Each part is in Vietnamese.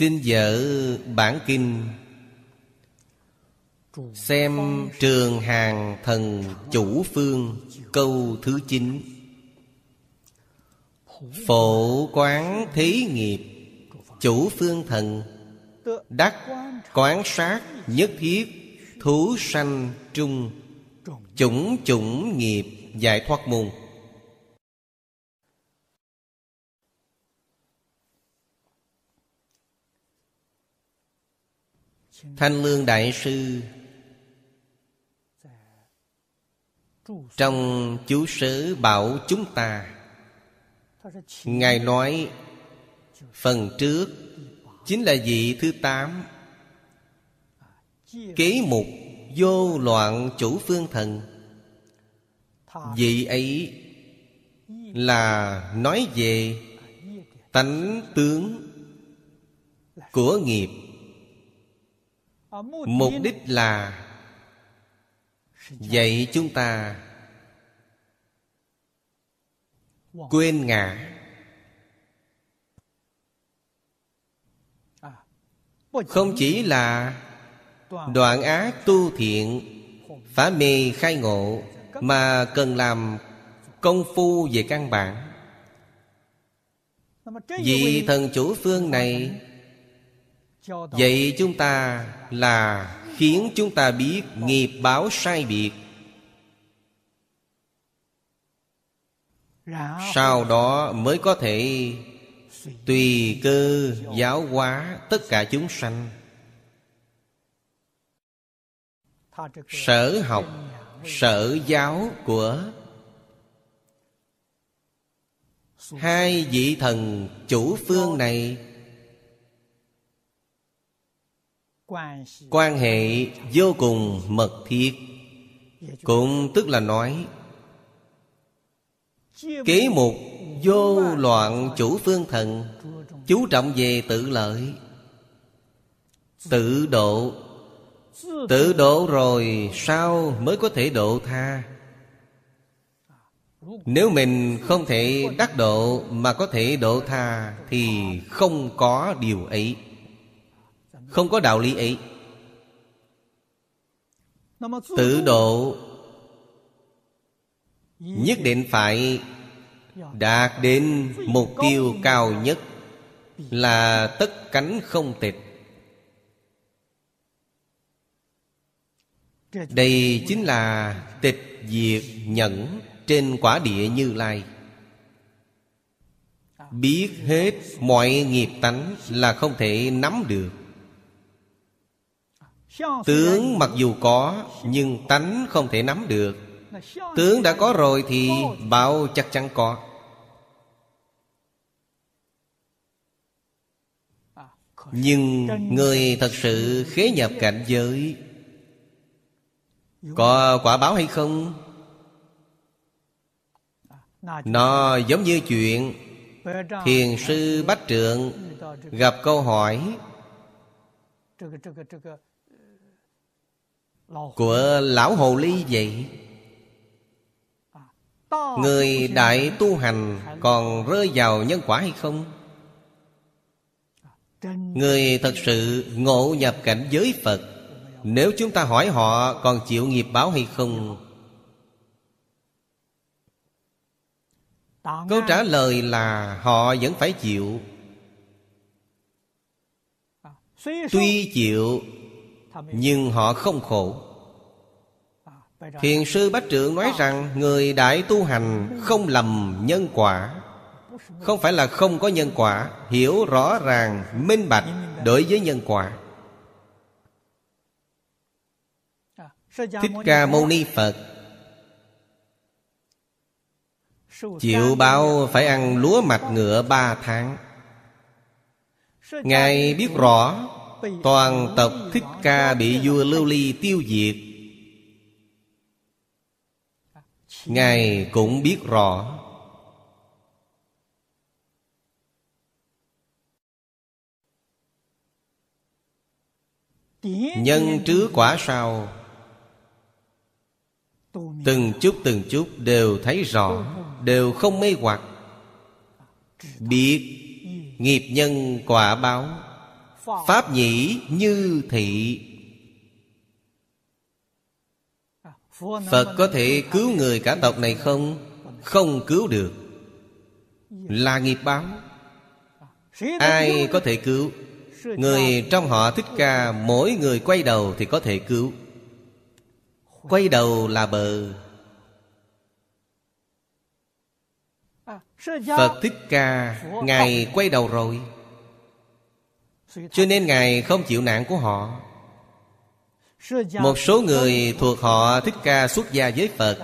Xin dở bản kinh. Xem trường hàng thần chủ phương câu thứ 9 Phổ quán thí nghiệp, Chủ phương thần. Đắc quán sát nhất thiết, Thú sanh trung. Chủng chủng nghiệp, giải thoát môn. Thanh Lương Đại Sư. Trong chú sớ bảo chúng ta, Ngài nói, Phần trước Chính là vị thứ tám. Kế mục Vô loạn chủ phương thần. Vị ấy Là nói về Tánh tướng Của nghiệp. Mục đích là Dạy chúng ta Quên ngã. Không chỉ là Đoạn ác tu thiện Phá mê khai ngộ Mà cần làm công phu về căn bản. Vị thần chủ phương này Vậy chúng ta là khiến chúng ta biết nghiệp báo sai biệt. Sau đó mới có thể Tùy cơ giáo hóa tất cả chúng sanh. Sở học, Sở giáo của Hai vị thần chủ phương này Quan hệ vô cùng mật thiết. Cũng tức là nói Kế mục vô loạn chủ phương thần Chú trọng về tự lợi Tự độ. Tự độ rồi sao mới có thể độ tha? Nếu mình không thể đắc độ Mà có thể độ tha Thì không có điều ấy không có đạo lý ấy. Tự độ Nhất định phải Đạt đến mục tiêu cao nhất Là tất cánh không tịch Đây chính là tịch diệt nhẫn Trên quả địa như lai. Biết hết mọi nghiệp tánh Là không thể nắm được. Tướng mặc dù có, Nhưng tánh không thể nắm được Tướng đã có rồi thì bảo chắc chắn có Nhưng người thật sự khế nhập cảnh giới, Có quả báo hay không? Nó giống như chuyện Thiền sư Bách Trượng Gặp câu hỏi của Lão Hồ Ly vậy? Người đại tu hành Còn rơi vào nhân quả hay không? Người thật sự ngộ nhập cảnh giới Phật, Nếu chúng ta hỏi họ còn chịu nghiệp báo hay không? Câu trả lời là họ vẫn phải chịu. Tuy chịu nhưng họ không khổ. Thiền sư Bách Trượng nói rằng Người đại tu hành không lầm nhân quả. Không phải là không có nhân quả Hiểu rõ ràng, minh bạch Đối với nhân quả. Thích Ca Mâu Ni Phật Chịu báo phải ăn lúa mạch ngựa ba tháng. Ngài biết rõ Toàn tộc Thích Ca bị vua Lưu Ly tiêu diệt. Ngài cũng biết rõ. Nhân trước quả sau Từng chút từng chút đều thấy rõ, Đều không mê hoặc. Biết Nghiệp nhân quả báo. Pháp nhĩ như thị. Phật có thể cứu người cả tộc này không? Không cứu được. Là nghiệp báo. Ai có thể cứu? Người trong họ thích ca Mỗi người quay đầu thì có thể cứu. Quay đầu là bờ. Phật Thích Ca Ngài quay đầu rồi cho nên Ngài không chịu nạn của họ. Một số người thuộc họ Thích Ca xuất gia với Phật.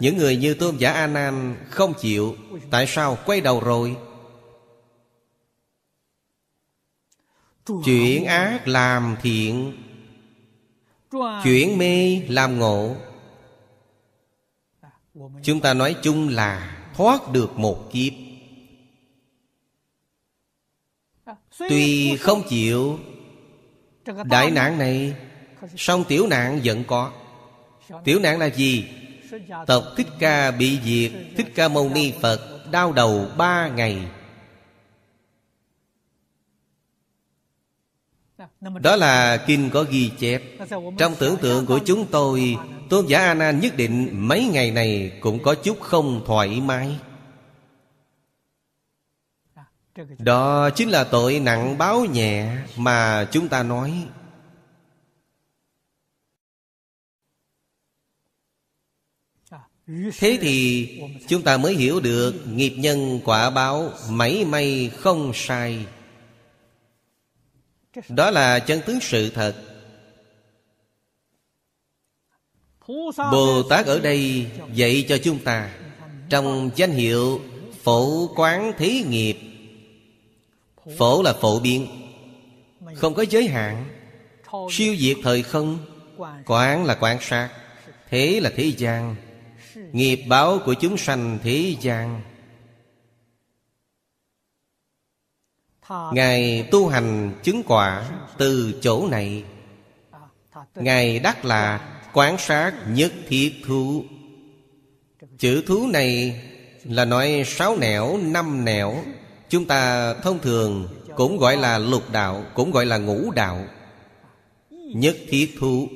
Những người như Tôn giả A Nan không chịu. Tại sao? Quay đầu rồi. Chuyển ác làm thiện. Chuyển mê làm ngộ. Chúng ta nói chung là thoát được một kiếp. Tuy không chịu Đại nạn này, song tiểu nạn vẫn có. Tiểu nạn là gì? Tộc Thích Ca bị diệt, Thích Ca Mâu Ni Phật Đau đầu ba ngày. Đó là kinh có ghi chép. Trong tưởng tượng của chúng tôi, Tôn giả A Nan nhất định mấy ngày này Cũng có chút không thoải mái. Đó chính là tội nặng báo nhẹ Mà chúng ta nói. Thế thì chúng ta mới hiểu được Nghiệp nhân quả báo Mấy may không sai. Đó là chân tướng sự thật. Bồ Tát ở đây dạy cho chúng ta Trong danh hiệu Phổ quán thí nghiệp Phổ là phổ biến. Không có giới hạn. Siêu diệt thời không. Quán là quan sát. Thế là thế gian. Nghiệp báo của chúng sanh thế gian. Ngài tu hành chứng quả từ chỗ này. Ngài đắc là quán sát nhất thiết thú. Chữ thú này là nói sáu nẻo, năm nẻo. Chúng ta thông thường cũng gọi là lục đạo, Cũng gọi là ngũ đạo. Nhất thiết thú.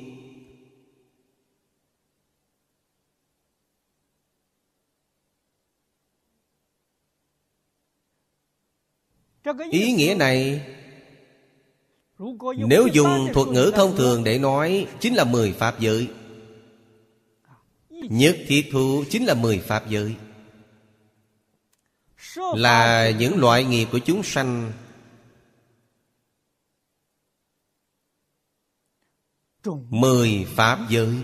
Ý nghĩa này, Nếu dùng thuật ngữ thông thường để nói, Chính là mười Pháp giới. Nhất thiết thú chính là mười Pháp giới. Là những loại nghiệp của chúng sanh. Mười Pháp giới.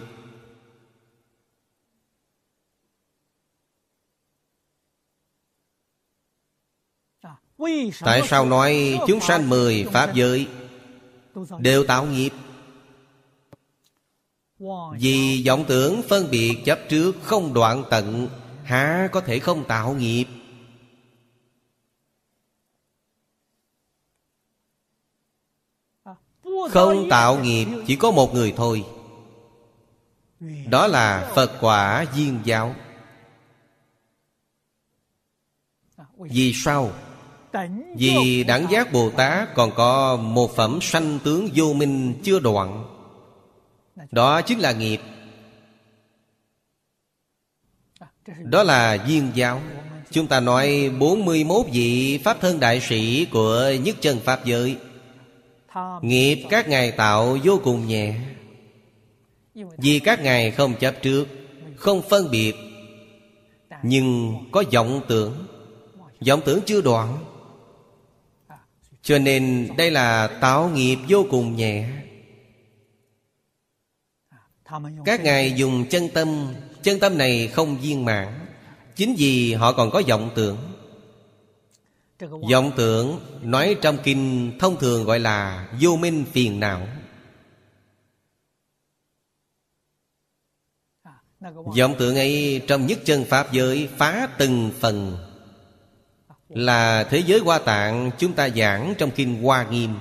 Tại sao nói chúng sanh mười Pháp giới? Đều tạo nghiệp. Vì vọng tưởng phân biệt chấp trước không đoạn tận, Há có thể không tạo nghiệp? Không tạo nghiệp, chỉ có một người thôi. Đó là Phật quả viên giáo. Vì sao? Vì đẳng giác Bồ Tát còn có một phẩm sanh tướng vô minh chưa đoạn. Đó chính là nghiệp. Đó là duyên giáo. Chúng ta nói 41 vị Pháp thân đại sĩ của nhất chân Pháp giới. Nghiệp các ngài tạo vô cùng nhẹ. Vì các ngài không chấp trước, Không phân biệt, Nhưng có vọng tưởng. Vọng tưởng chưa đoạn. Cho nên đây là tạo nghiệp vô cùng nhẹ. Các ngài dùng chân tâm. Chân tâm này không viên mãn. Chính vì họ còn có vọng tưởng. Vọng tưởng nói trong kinh thông thường gọi là vô minh phiền não. Vọng tưởng ấy trong nhất chân Pháp giới phá từng phần. Là thế giới hoa tạng chúng ta giảng trong kinh hoa nghiêm.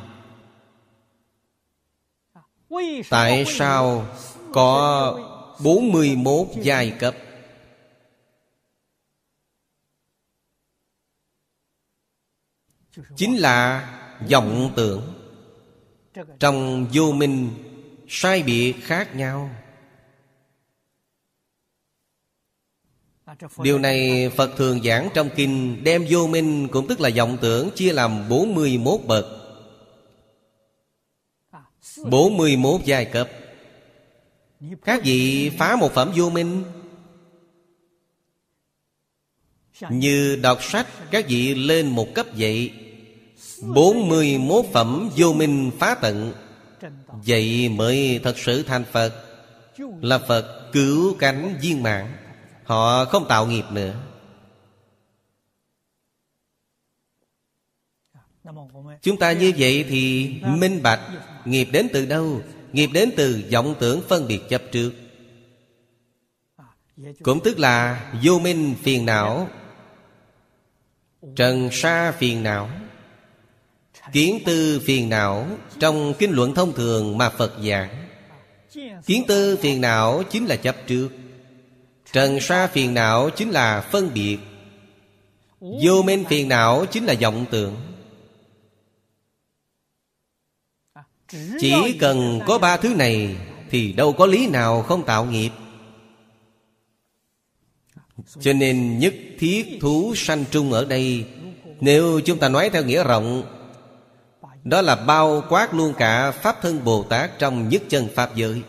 Tại sao có 41 giai cấp? Chính là vọng tưởng. Trong vô minh, sai biệt khác nhau. Điều này Phật thường giảng trong kinh Đem vô minh cũng tức là vọng tưởng Chia làm 41 bậc. 41 giai cấp. Các vị phá một phẩm vô minh. Như đọc sách, Các vị lên một cấp vậy. 41 phẩm vô minh phá tận. Vậy mới thật sự thành Phật. Là Phật cứu cánh viên mạng Họ không tạo nghiệp nữa. Chúng ta như vậy thì minh bạch Nghiệp đến từ đâu? Nghiệp đến từ vọng tưởng phân biệt chấp trước. Cũng tức là vô minh phiền não, Trần sa phiền não. Kiến tư phiền não Trong kinh luận thông thường mà Phật giảng. Kiến tư phiền não chính là chấp trước. Trần sa phiền não chính là phân biệt. Vô minh phiền não chính là vọng tưởng. Chỉ cần có ba thứ này Thì đâu có lý nào không tạo nghiệp. Cho nên nhất thiết thú sanh trung ở đây. Nếu chúng ta nói theo nghĩa rộng đó là bao quát luôn cả Pháp thân Bồ Tát trong nhất chân Pháp giới.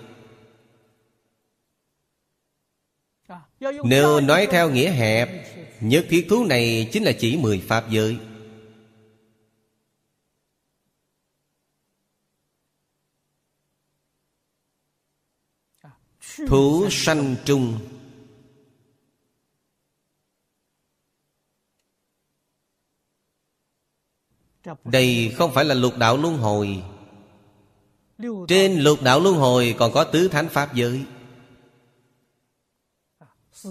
Nếu nói theo nghĩa hẹp, Nhất thiết thú này chính là chỉ mười Pháp giới. Thú sanh trung. Đây không phải là lục đạo luân hồi. Trên lục đạo luân hồi còn có tứ thánh pháp giới.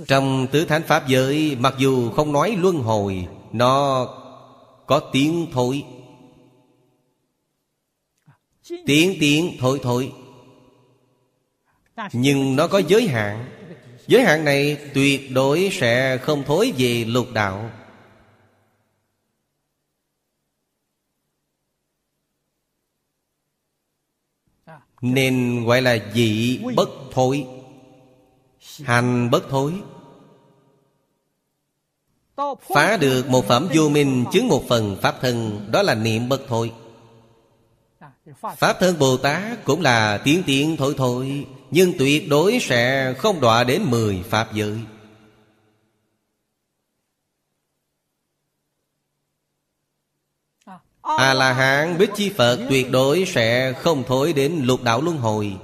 Trong tứ thánh pháp giới, Mặc dù không nói luân hồi, Nó có tiếng thôi Tiếng tiếng thôi thôi Nhưng nó có giới hạn. Giới hạn này tuyệt đối sẽ không thối về lục đạo. Nên gọi là dị bất thối. Hành bất thối. Phá được một phẩm vô minh Chứng một phần Pháp thân, Đó là niệm bất thối. Pháp thân Bồ Tát cũng là tiến tiến thổi thổi Nhưng tuyệt đối sẽ không đọa đến mười Pháp giới. A-la-hán Bích Chi Phật tuyệt đối sẽ không thối đến lục đạo luân hồi.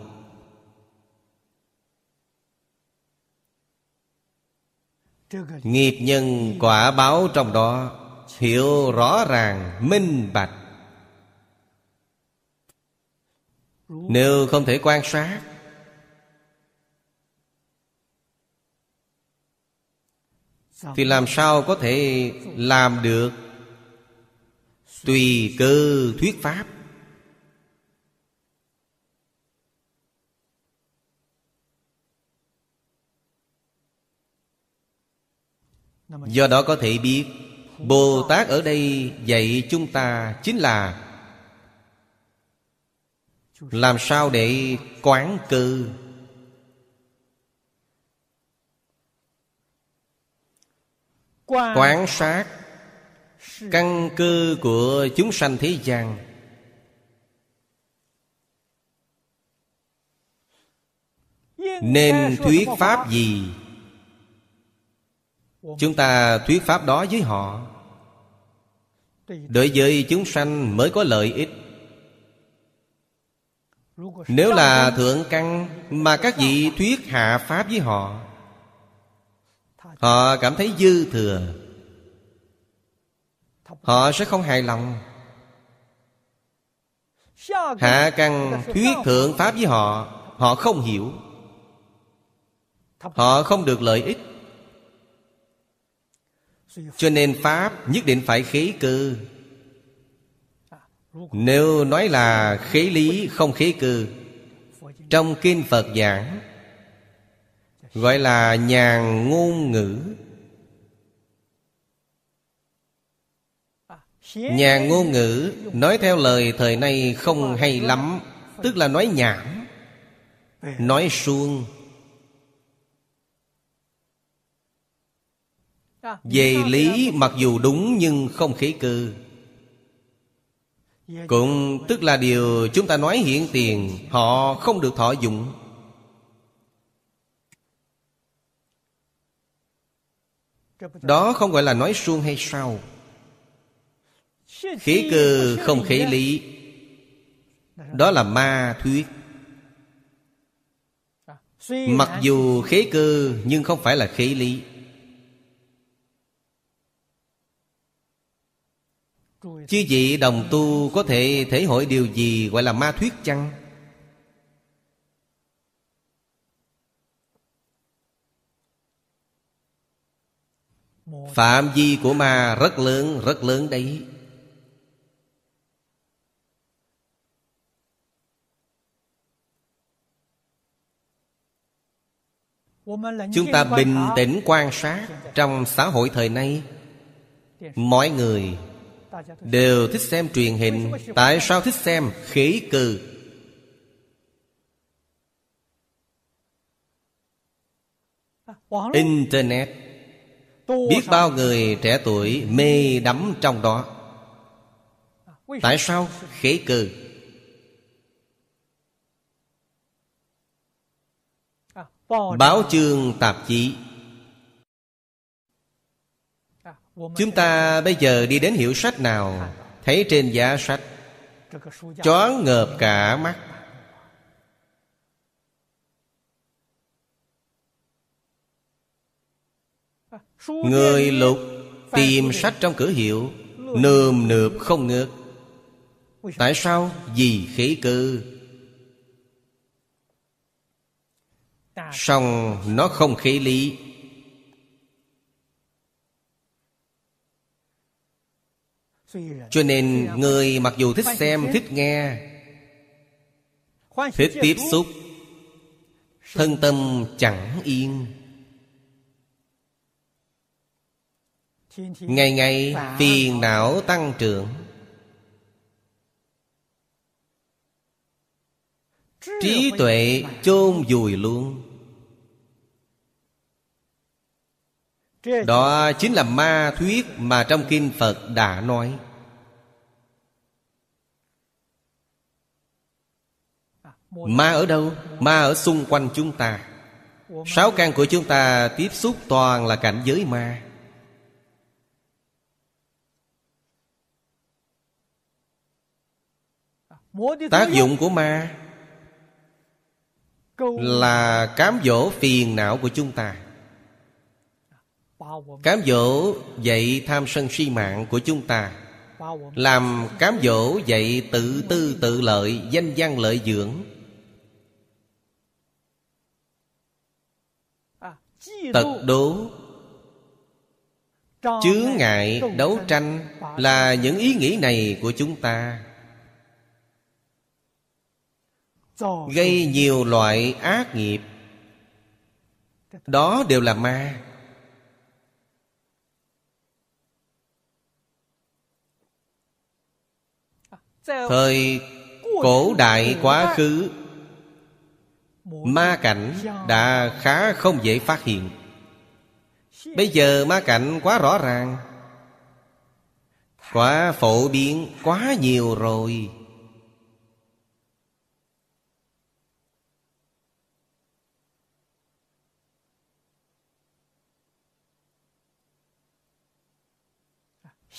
Nghiệp nhân quả báo trong đó, Hiểu rõ ràng, minh bạch. Nếu không thể quan sát, Thì làm sao có thể làm được Tùy cơ thuyết pháp. Do đó có thể biết Bồ Tát ở đây dạy chúng ta chính là Làm sao để quán cơ. Quán sát Căn cơ của chúng sanh thế gian. Nên thuyết pháp gì? Chúng ta thuyết pháp đó với họ. Đối với chúng sanh mới có lợi ích. Nếu là thượng căn Mà các vị thuyết hạ pháp với họ Họ cảm thấy dư thừa Họ sẽ không hài lòng. Hạ căn thuyết thượng pháp với họ Họ không hiểu. Họ không được lợi ích. Cho nên Pháp nhất định phải khế cơ. Nếu nói là khế lý, không khế cơ. Trong Kinh Phật giảng, Gọi là nhàn ngôn ngữ. Nhà ngôn ngữ Nói theo lời thời nay không hay lắm, Tức là nói nhảm. Nói suông. Về lý mặc dù đúng nhưng không khế cư Cũng tức là điều chúng ta nói hiện tiền, Họ không được thọ dụng. Đó không gọi là nói suông hay sao khí cơ không khí lý. Đó là ma thuyết. Mặc dù khí cơ nhưng không phải là khí lý. Chứ vị đồng tu có thể thể hội điều gì gọi là ma thuyết chăng? Phạm vi của ma rất lớn, rất lớn đấy. Chúng ta bình tĩnh quan sát Trong xã hội thời nay Mọi người Đều thích xem truyền hình Tại sao thích xem khỉ cừ? Internet Biết bao người trẻ tuổi mê đắm trong đó Tại sao khế cừ? Báo chương tạp chí. Chúng ta bây giờ đi đến hiệu sách nào? Thấy trên giá sách. Choáng ngợp cả mắt. Người lục tìm sách trong cửa hiệu Nườm nượp không ngớt Tại sao? Vì khế cơ Xong nó không khế lý. Cho nên người mặc dù thích xem, thích nghe Thích tiếp xúc Thân tâm chẳng yên. Ngày ngày phiền não tăng trưởng. Trí tuệ chôn vùi luôn. Đó chính là ma thuyết mà trong Kinh Phật đã nói. Ma ở đâu? Ma ở xung quanh chúng ta. Sáu căn của chúng ta tiếp xúc toàn là cảnh giới ma. Tác dụng của ma Là cám dỗ phiền não của chúng ta Cám dỗ dạy tham sân si mạng của chúng ta. Làm cám dỗ dạy tự tư tự lợi Danh văn lợi dưỡng. Tật đố. Chướng ngại đấu tranh Là những ý nghĩ này của chúng ta. Gây nhiều loại ác nghiệp. Đó đều là ma Thời cổ đại quá khứ, Ma cảnh đã khá không dễ phát hiện. Bây giờ ma cảnh quá rõ ràng, Quá phổ biến, quá nhiều rồi.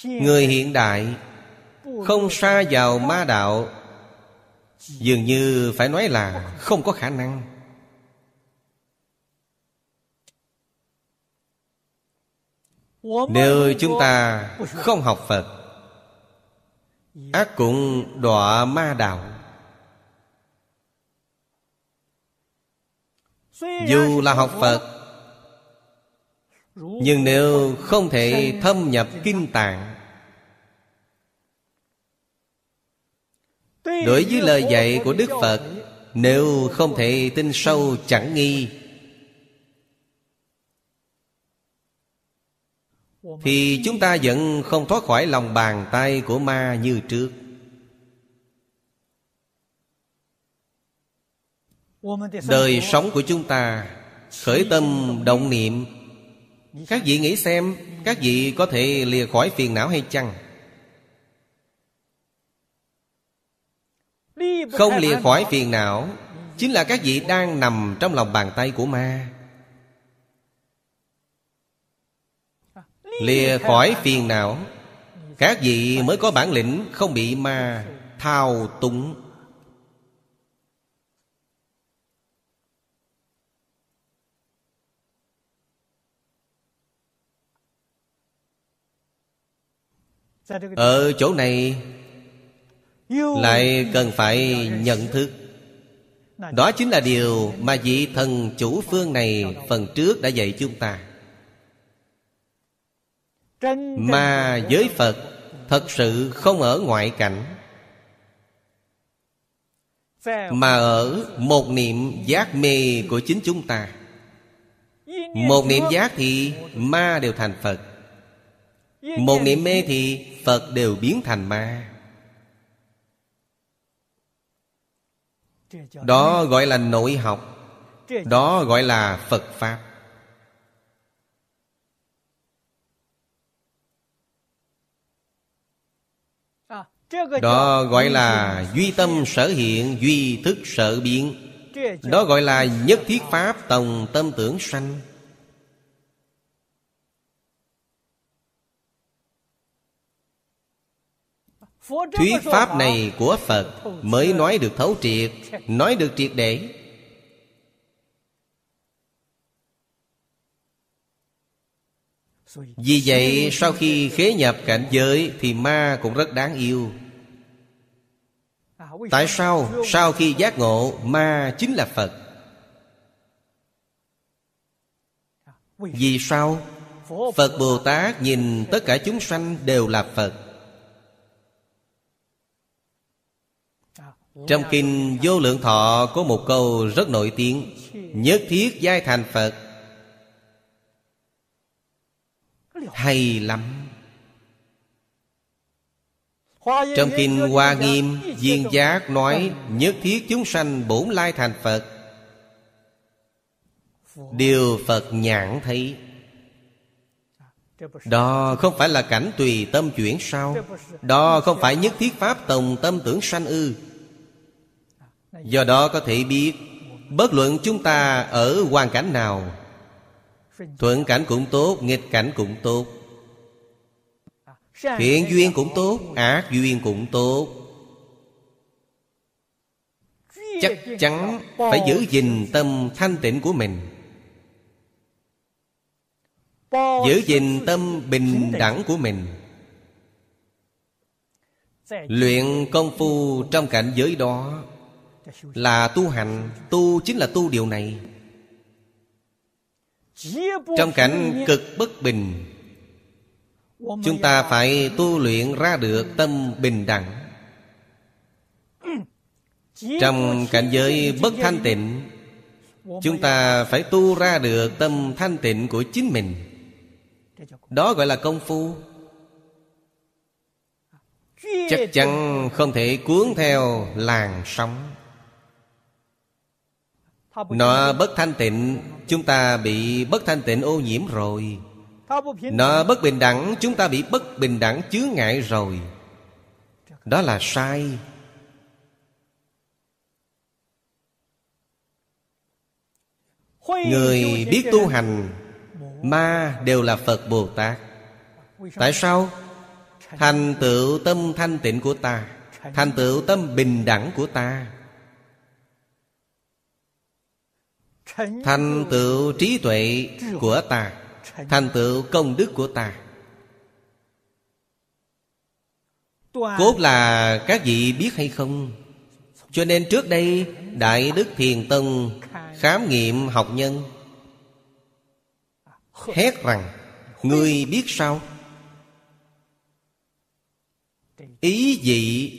Người hiện đại không xa vào ma đạo. Dường như phải nói là không có khả năng. Nếu chúng ta không học Phật, Ác cũng đọa ma đạo. Dù là học Phật, Nhưng nếu không thể thâm nhập kinh tạng Đối với lời dạy của Đức Phật, Nếu không thể tin sâu chẳng nghi. Thì chúng ta vẫn không thoát khỏi lòng bàn tay của ma như trước. Đời sống của chúng ta, Khởi tâm động niệm. Các vị nghĩ xem, Các vị có thể lìa khỏi phiền não hay chăng? Không lìa khỏi phiền não. Chính là các vị đang nằm trong lòng bàn tay của ma. Lìa khỏi phiền não. Các vị mới có bản lĩnh Không bị ma thao túng. Ở chỗ này Lại cần phải nhận thức. Đó chính là điều mà vị thần chủ phương này Phần trước đã dạy chúng ta. Mà với Phật Thật sự không ở ngoại cảnh. Mà ở một niệm giác mê của chính chúng ta. Một niệm giác thì ma đều thành Phật. Một niệm mê thì Phật đều biến thành ma Đó gọi là nội học. Đó gọi là Phật Pháp. Đó gọi là duy tâm sở hiện Duy thức sở biến. Đó gọi là nhất thiết Pháp Tổng tâm tưởng sanh Thuyết Pháp này của Phật Mới nói được thấu triệt Nói được triệt để. Vì vậy sau khi khế nhập cảnh giới Thì ma cũng rất đáng yêu. Tại sao? Sau khi giác ngộ Ma chính là Phật. Vì sao? Phật Bồ Tát nhìn tất cả chúng sanh đều là Phật Trong kinh Vô Lượng Thọ có một câu rất nổi tiếng, Nhất thiết giai thành Phật. Hay lắm. Trong kinh Hoa Nghiêm, Viên Giác nói, Nhất thiết chúng sanh bổn lai thành Phật. Điều Phật nhãn thấy, Đó không phải là cảnh tùy tâm chuyển sao? Đó không phải nhất thiết Pháp tòng tâm tưởng sanh ư? Do đó có thể biết Bất luận chúng ta ở hoàn cảnh nào Thuận cảnh cũng tốt, nghịch cảnh cũng tốt. Thiện duyên cũng tốt, ác duyên cũng tốt. Chắc chắn phải giữ gìn tâm thanh tịnh của mình. Giữ gìn tâm bình đẳng của mình. Luyện công phu trong cảnh giới đó là tu hành, tu chính là tu điều này. Trong cảnh cực bất bình, chúng ta phải tu luyện ra được tâm bình đẳng. Trong cảnh giới bất thanh tịnh, chúng ta phải tu ra được tâm thanh tịnh của chính mình. Đó gọi là công phu. Chắc chắn không thể cuốn theo làn sóng nó bất thanh tịnh Chúng ta bị bất thanh tịnh ô nhiễm rồi. Nó bất bình đẳng Chúng ta bị bất bình đẳng chướng ngại rồi. Đó là sai. Người biết tu hành Ma đều là Phật Bồ Tát. Tại sao? Thành tựu tâm thanh tịnh của ta Thành tựu tâm bình đẳng của ta thành tựu trí tuệ của ta. Thành tựu công đức của ta. Cốt là các vị biết hay không? Cho nên trước đây đại đức thiền tông khám nghiệm học nhân. Hét rằng người biết sao? Ý vị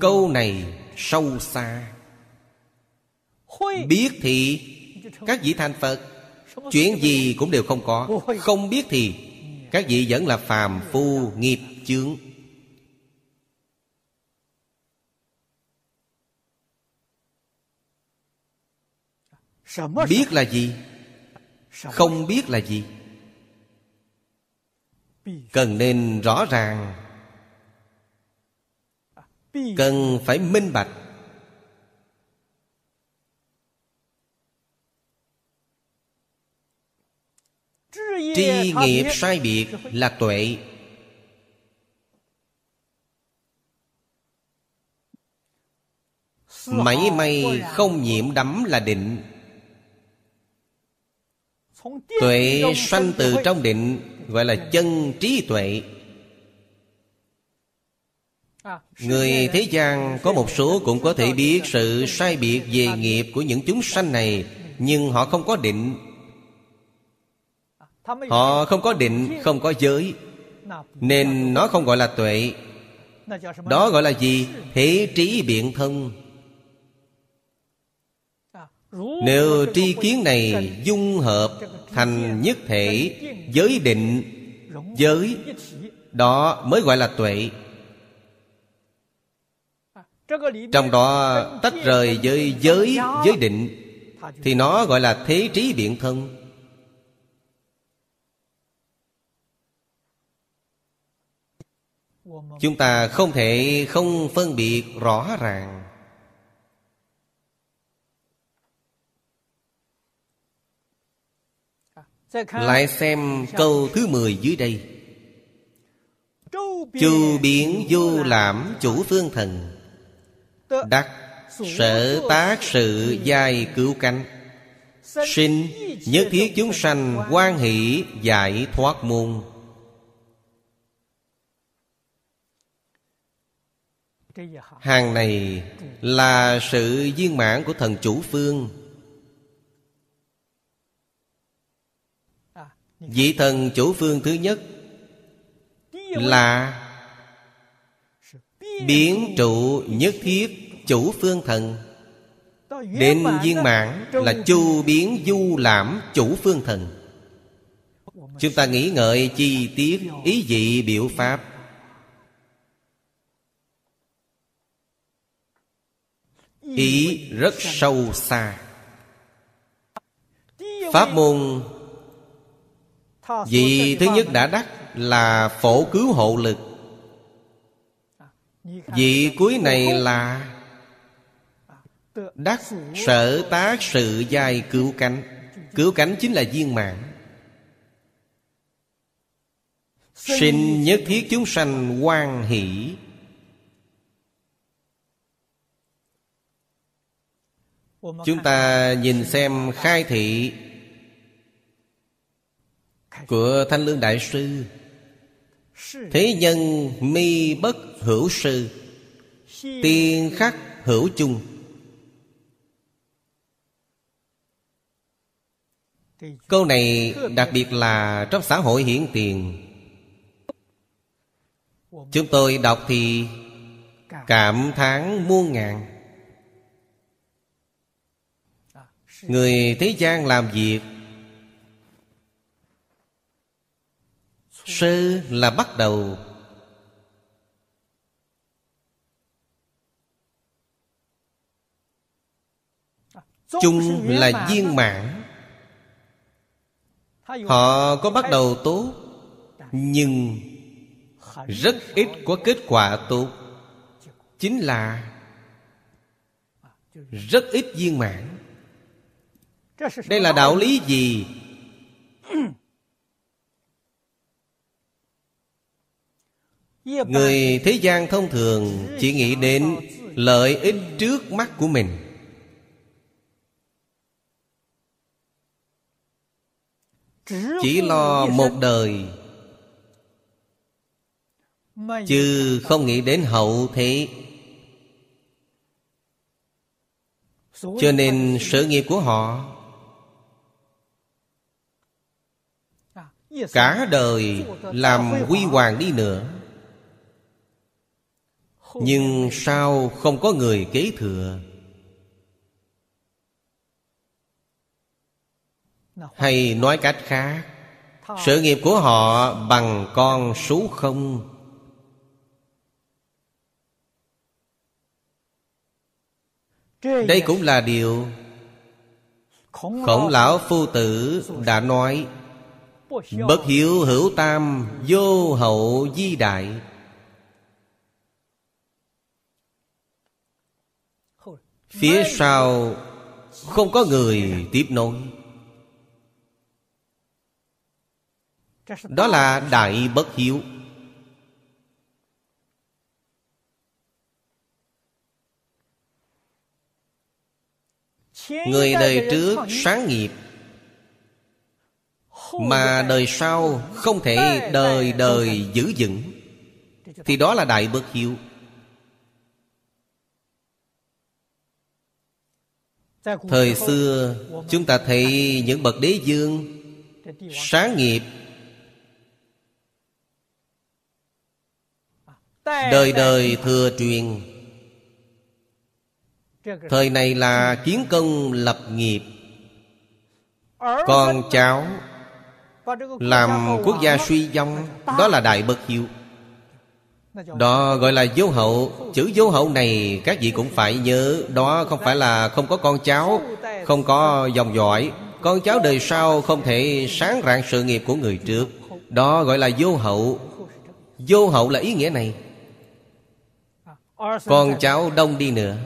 câu này sâu xa Biết thì các vị thành Phật Chuyện gì cũng đều không có. Không biết thì Các vị vẫn là phàm phu nghiệp chướng. Biết là gì? Không biết là gì? Cần nên rõ ràng. Cần phải minh bạch Tri nghiệp sai biệt là tuệ. Mảy may không nhiễm đắm là định. Tuệ sanh từ trong định Gọi là chân trí tuệ. Người thế gian có một số cũng có thể biết sự sai biệt về nghiệp của những chúng sanh này Nhưng họ không có định Họ không có định, không có giới Nên nó không gọi là tuệ. Đó gọi là gì? Thế trí biện thông Nếu tri kiến này dung hợp thành nhất thể Giới định Giới Đó mới gọi là tuệ. Trong đó tách rời với giới giới định Thì nó gọi là thế trí biện thông Chúng ta không thể không phân biệt rõ ràng. Lại xem câu thứ 10 dưới đây. Chu biến vô lãm chủ phương thần, Đắc sở tác sự giai cứu cánh. Sinh nhất thiết chúng sanh quan hỷ giải thoát môn. Hàng này là sự viên mãn của thần chủ phương. Vị thần chủ phương thứ nhất Là Biến trụ nhất thiết chủ phương thần. Đến viên mãn là chu biến du lãm chủ phương thần. Chúng ta nghĩ ngợi chi tiết ý vị biểu pháp. Ý rất sâu xa. Pháp môn Vị thứ nhất đã đắc là phổ cứu hộ lực. Vị cuối này là Đắc sở tác sự giai cứu cánh. Cứu cánh chính là viên mạng Sinh nhất thiết chúng sanh quan hỷ. Chúng ta nhìn xem khai thị Của Thanh Lương Đại Sư. Thế nhân mi bất hữu sư Tiên khắc hữu chung. Câu này đặc biệt là trong xã hội hiện tiền. Chúng tôi đọc thì Cảm thán muôn ngàn Người thế gian làm việc. Sơ là bắt đầu. Chung là viên mãn. Họ có bắt đầu tốt, Nhưng Rất ít có kết quả tốt. Chính là Rất ít viên mãn đây là đạo lý gì? Người thế gian thông thường chỉ nghĩ đến lợi ích trước mắt của mình. Chỉ lo một đời, chứ không nghĩ đến hậu thế. Cho nên sự nghiệp của họ Cả đời làm huy hoàng đi nữa. Nhưng sao không có người kế thừa? Hay nói cách khác Sự nghiệp của họ bằng con số không? Đây cũng là điều Khổng lão phu tử đã nói Bất hiếu hữu tam, Vô hậu di đại. Phía sau, Không có người tiếp nối. Đó là đại bất hiếu. Người đời trước sáng nghiệp mà đời sau không thể đời đời giữ vững. Thì đó là đại bất hiếu. Thời xưa chúng ta thấy những bậc đế dương Sáng nghiệp. Đời đời thừa truyền. Thời này là kiến công lập nghiệp. Con cháu làm quốc gia suy vong, Đó là đại bất hiếu. Đó gọi là vô hậu. Chữ vô hậu này các vị cũng phải nhớ. Đó không phải là không có con cháu, Không có dòng dõi. Con cháu đời sau không thể sáng rạng sự nghiệp của người trước. Đó gọi là vô hậu. Vô hậu là ý nghĩa này. Con cháu đông đi nữa,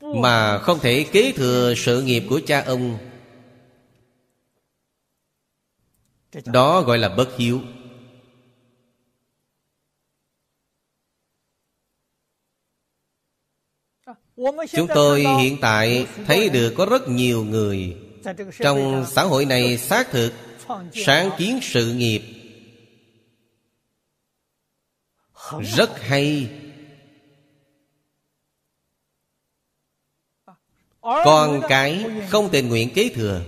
mà không thể kế thừa sự nghiệp của cha ông. Đó gọi là bất hiếu. Chúng tôi hiện tại thấy được có rất nhiều người trong xã hội này xác thực sáng kiến sự nghiệp. Rất hay. Con cái không tình nguyện kế thừa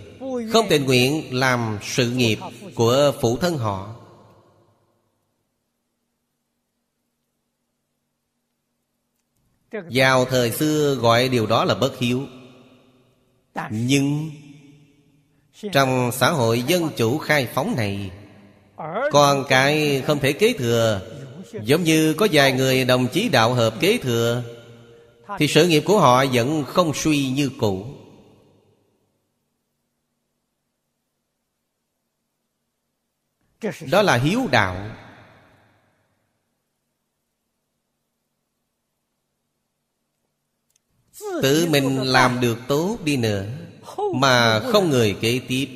Không tình nguyện làm sự nghiệp của phụ thân họ. Vào thời xưa gọi điều đó là bất hiếu. Nhưng Trong xã hội dân chủ khai phóng này Con cái không thể kế thừa. Giống như có vài người đồng chí đạo hợp kế thừa thì sự nghiệp của họ vẫn không suy như cũ Đó là hiếu đạo. Tự mình làm được tốt đi nữa, Mà không người kế tiếp.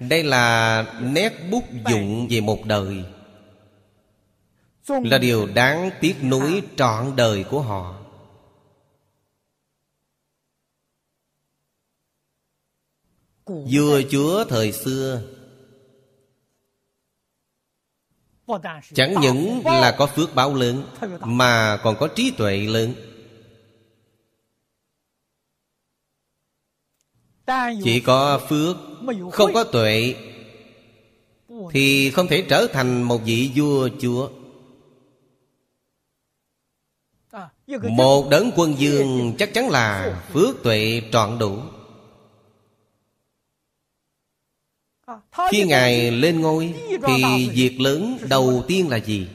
Đây là nét bút dụng về một đời. Là điều đáng tiếc nuối trọn đời của họ. Vua chúa thời xưa. Chẳng những là có phước báo lớn, mà còn có trí tuệ lớn. Chỉ có phước, không có tuệ, thì không thể trở thành một vị vua chúa. Một đấng quân dương chắc chắn là phước tuệ trọn đủ. Khi Ngài lên ngôi Thì việc lớn đầu tiên là gì?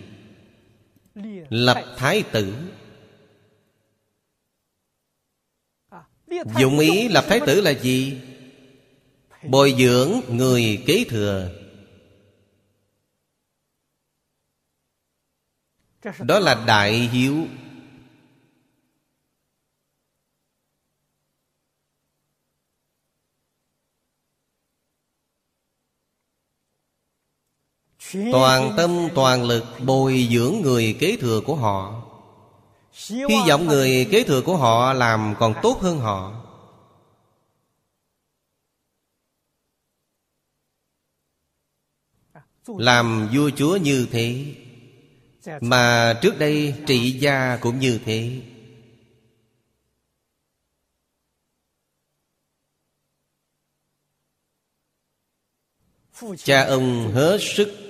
Lập Thái tử Dụng ý lập Thái tử là gì? Bồi dưỡng người kế thừa Đó là đại hiếu Toàn tâm toàn lực bồi dưỡng người kế thừa của họ. Hy vọng người kế thừa của họ làm còn tốt hơn họ. Làm vua chúa như thế Mà trước đây trị gia cũng như thế. Cha ông hết sức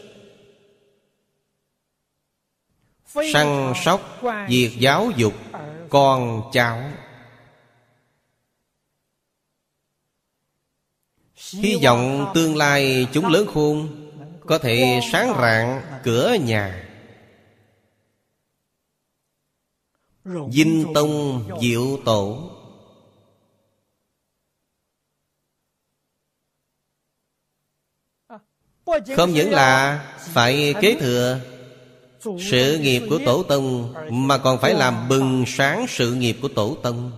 săn sóc việc giáo dục con cháu. Hy vọng tương lai chúng lớn khôn Có thể sáng rạng cửa nhà. Dinh Tông Diệu Tổ. Không những là phải kế thừa sự nghiệp của Tổ Tông, Mà còn phải làm bừng sáng sự nghiệp của Tổ Tông.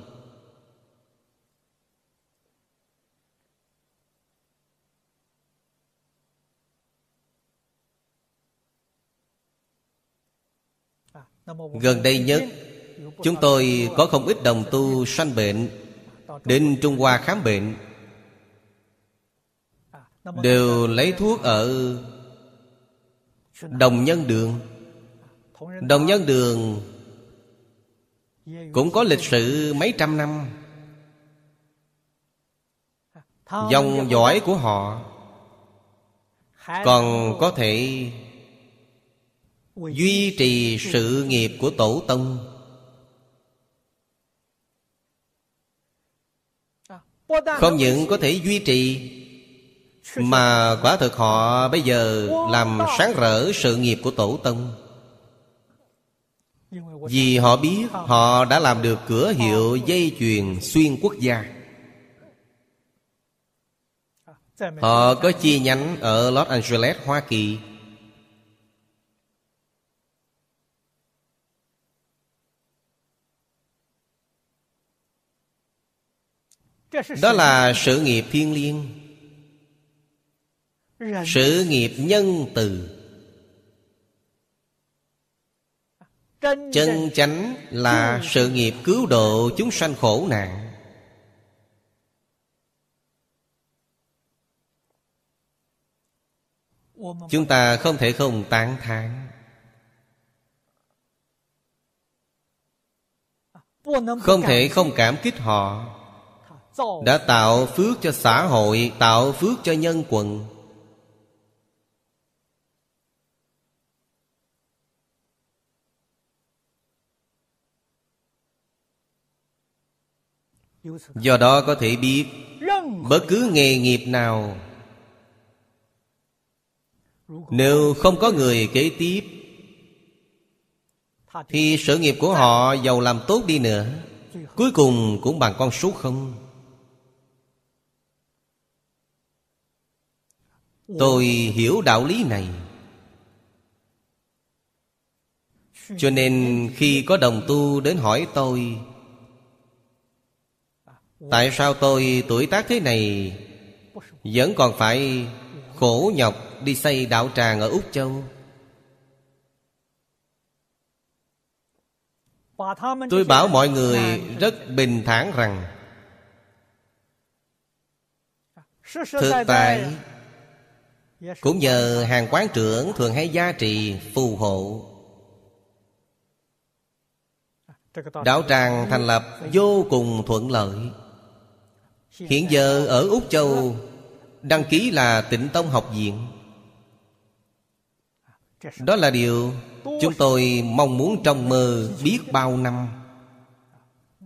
Gần đây nhất, Chúng tôi có không ít đồng tu sanh bệnh, Đến Trung Hoa khám bệnh. Đều lấy thuốc ở Đồng Nhân Đường. Đồng Nhân Đường Cũng có lịch sử mấy trăm năm. Dòng dõi của họ Còn có thể Duy trì sự nghiệp của Tổ Tông. Không những có thể duy trì, Mà quả thực họ bây giờ Làm sáng rỡ sự nghiệp của Tổ Tông. Vì họ biết Họ đã làm được cửa hiệu dây chuyền xuyên quốc gia. Họ có chi nhánh ở Los Angeles, Hoa Kỳ. Đó là sự nghiệp thiên liêng Sự nghiệp nhân từ. Chân chánh là sự nghiệp cứu độ chúng sanh khổ nạn. Chúng ta không thể không tán thán. Không thể không cảm kích họ. Đã tạo phước cho xã hội, tạo phước cho nhân quần. Do đó có thể biết, bất cứ nghề nghiệp nào, nếu không có người kế tiếp, thì sự nghiệp của họ giàu làm tốt đi nữa, cuối cùng cũng bằng con số không. Tôi hiểu đạo lý này. Cho nên khi có đồng tu đến hỏi tôi tại sao tôi tuổi tác thế này vẫn còn phải khổ nhọc đi xây đạo tràng ở úc châu? Tôi bảo mọi người rất bình thản rằng thực tại cũng nhờ hàng quán trưởng thường hay gia trì phù hộ. Đạo tràng thành lập vô cùng thuận lợi Hiện giờ ở Úc Châu, Đăng ký là tịnh tông học viện. Đó là điều chúng tôi mong muốn trong mơ biết bao năm.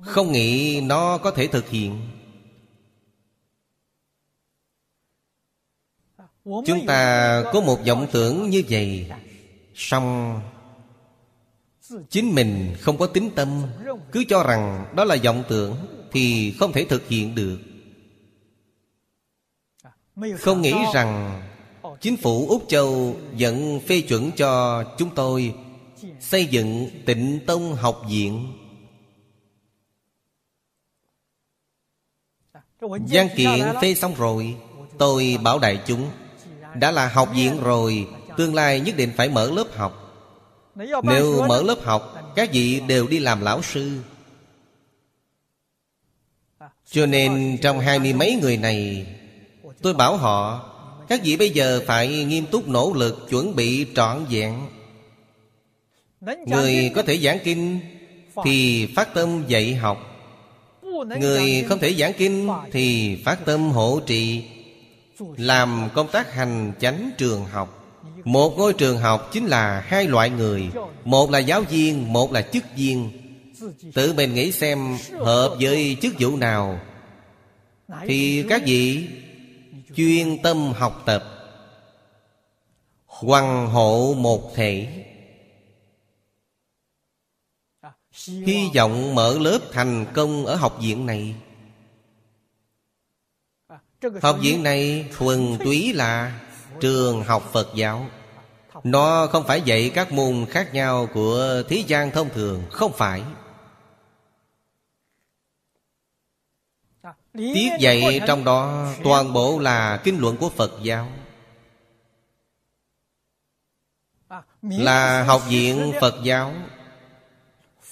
Không nghĩ nó có thể thực hiện. Chúng ta có một vọng tưởng như vậy. Song Chính mình không có tính tâm, Cứ cho rằng đó là vọng tưởng Thì không thể thực hiện được. Không nghĩ rằng Chính phủ Úc Châu vẫn phê chuẩn cho chúng tôi Xây dựng tịnh tông học viện. Giang kiện phê xong rồi Tôi bảo đại chúng đã là học viện rồi Tương lai nhất định phải mở lớp học. Nếu mở lớp học Các vị đều đi làm lão sư. Cho nên trong hai mươi mấy người này Tôi bảo họ, Các vị bây giờ phải nghiêm túc nỗ lực Chuẩn bị trọn vẹn. Người có thể giảng kinh Thì phát tâm dạy học. Người không thể giảng kinh Thì phát tâm hỗ trì. Làm công tác hành chánh trường học. Một ngôi trường học chính là hai loại người. Một là giáo viên, một là chức viên. Tự mình nghĩ xem hợp với chức vụ nào. Thì các vị chuyên tâm học tập. Hoàng hộ một thể. Hy vọng mở lớp thành công ở học viện này. Học viện này thuần túy là trường học Phật giáo. Nó không phải dạy các môn khác nhau của thế gian thông thường, Không phải. Tiết dạy trong đó toàn bộ là kinh luận của Phật giáo. Là học viện Phật giáo.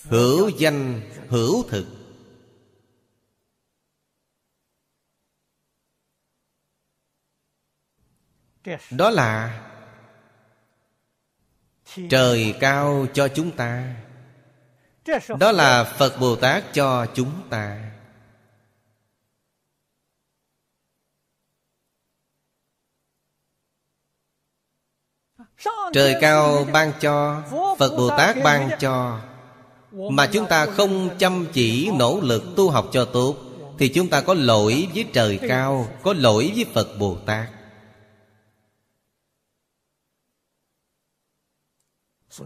Hữu danh hữu thực. Đó là Trời cao cho chúng ta. Đó là Phật Bồ Tát cho chúng ta Trời cao ban cho Phật Bồ Tát ban cho. Mà chúng ta không chăm chỉ nỗ lực tu học cho tốt Thì chúng ta có lỗi với trời cao Có lỗi với Phật Bồ Tát.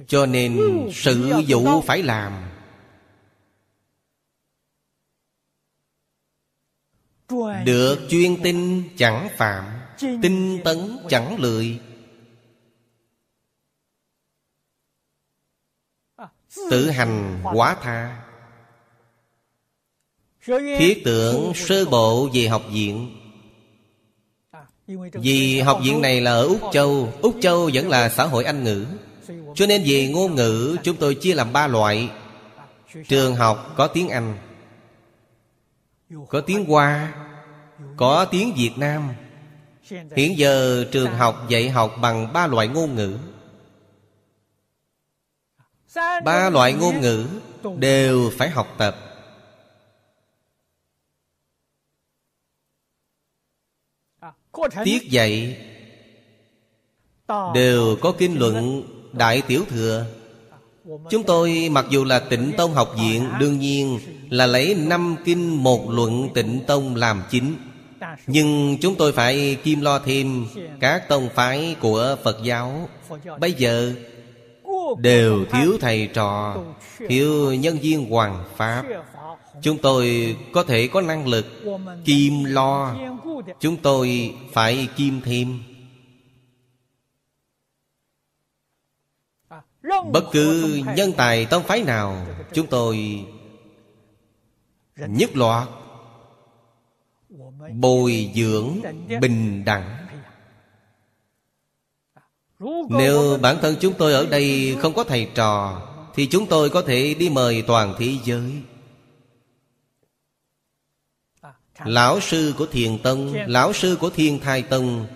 Cho nên sự vụ phải làm. Được chuyên tinh chẳng phạm Tinh tấn chẳng lười Tự hành quá tha. Thiết tưởng sơ bộ về học viện. Vì học viện này là ở Úc Châu Úc Châu vẫn là xã hội Anh ngữ. Cho nên về ngôn ngữ, chúng tôi chia làm ba loại. Trường học có tiếng Anh, Có tiếng Hoa, Có tiếng Việt Nam. Hiện giờ trường học dạy học bằng ba loại ngôn ngữ ba loại ngôn ngữ đều phải học tập. Tiết dạy đều có kinh luận đại tiểu thừa. Chúng tôi mặc dù là tịnh tông học viện, đương nhiên là lấy năm kinh một luận tịnh tông làm chính. Nhưng chúng tôi phải kim lo thêm các tông phái của phật giáo. Bây giờ đều thiếu thầy trò, thiếu nhân viên hoàng pháp. Chúng tôi có thể có năng lực kim lo, chúng tôi phải kim thêm. Bất cứ nhân tài tông phái nào, chúng tôi nhất loạt, bồi dưỡng bình đẳng nếu bản thân chúng tôi ở đây không có thầy trò Thì chúng tôi có thể đi mời toàn thế giới. Lão sư của Thiền Tông Lão sư của Thiên Thai Tông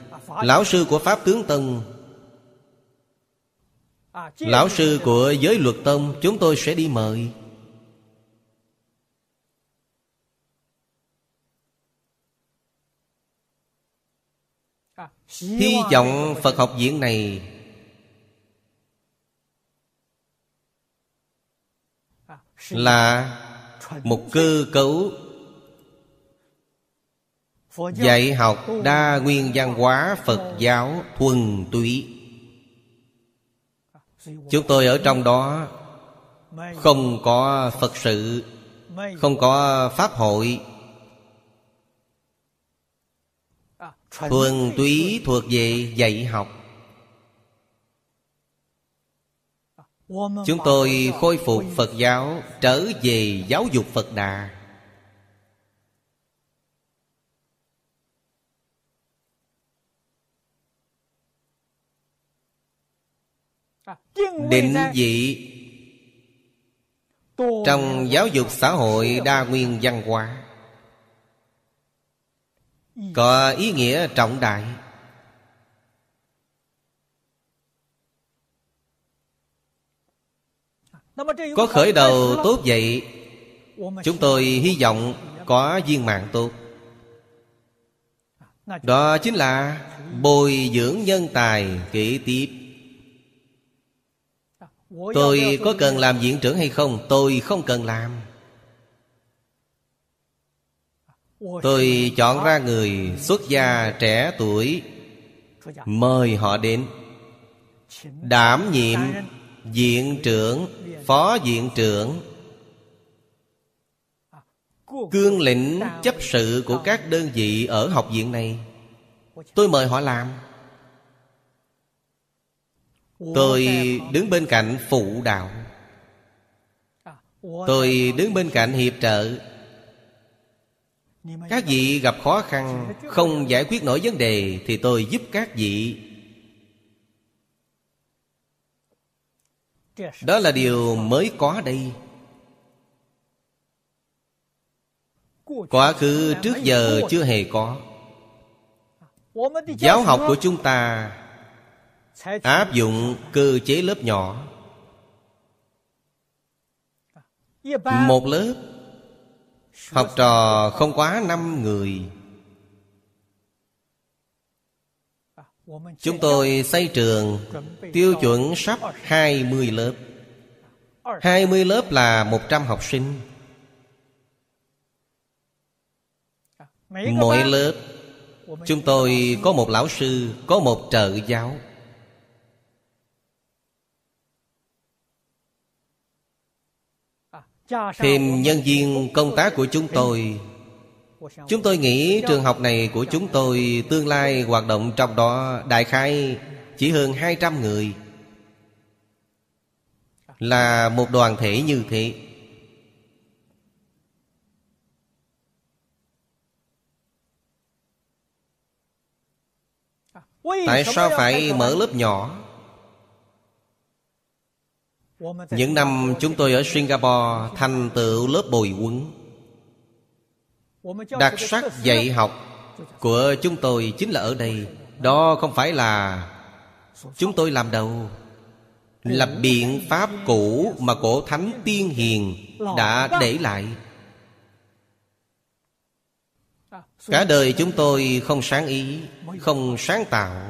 Lão sư của Pháp Tướng Tông Lão sư của Giới Luật Tông Chúng tôi sẽ đi mời Hy vọng Phật học viện này Là một cơ cấu Dạy học đa nguyên văn hóa Phật giáo thuần túy. Chúng tôi ở trong đó Không có Phật sự Không có Pháp hội thuần túy thuộc về dạy học. Chúng tôi khôi phục phật giáo trở về giáo dục phật đà. Định vị trong giáo dục xã hội đa nguyên văn hóa có ý nghĩa trọng đại. Có khởi đầu tốt vậy, chúng tôi hy vọng có viên mạng tốt. Đó chính là bồi dưỡng nhân tài kế tiếp. Tôi có cần làm viện trưởng hay không? Tôi không cần làm. Tôi chọn ra người xuất gia trẻ tuổi. Mời họ đến. Đảm nhiệm diện trưởng, Phó diện trưởng. Cương lĩnh chấp sự của các đơn vị ở học viện này. Tôi mời họ làm. Tôi đứng bên cạnh phụ đạo. Tôi đứng bên cạnh hiệp trợ. Các vị gặp khó khăn, Không giải quyết nổi vấn đề Thì tôi giúp các vị. Đó là điều mới có đây. Quá khứ trước giờ chưa hề có. Giáo học của chúng ta Áp dụng cơ chế lớp nhỏ. Một lớp Học trò không quá năm người. Chúng tôi xây trường, Tiêu chuẩn sắp 20 lớp. 20 lớp là 100 học sinh. Mỗi lớp, Chúng tôi có một lão sư, Có một trợ giáo. Thêm nhân viên công tác của chúng tôi. Chúng tôi nghĩ trường học này của chúng tôi Tương lai hoạt động trong đó Đại khai chỉ hơn 200 người. Là một đoàn thể như thế. Tại sao phải mở lớp nhỏ Những năm chúng tôi ở Singapore Thành tựu lớp bồi huấn. Đặc sắc dạy học Của chúng tôi chính là ở đây. Đó không phải là Chúng tôi làm đầu Là biện pháp cũ Mà cổ thánh tiên hiền Đã để lại. Cả đời chúng tôi không sáng ý Không sáng tạo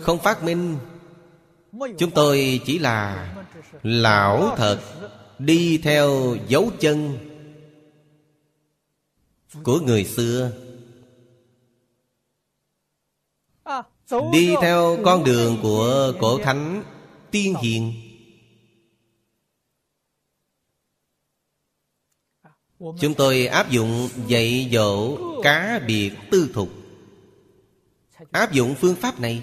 Không phát minh. Chúng tôi chỉ là Lão thật Đi theo dấu chân Của người xưa. Đi theo con đường của cổ thánh tiên hiền. Chúng tôi áp dụng dạy dỗ cá biệt tư thục. Áp dụng phương pháp này.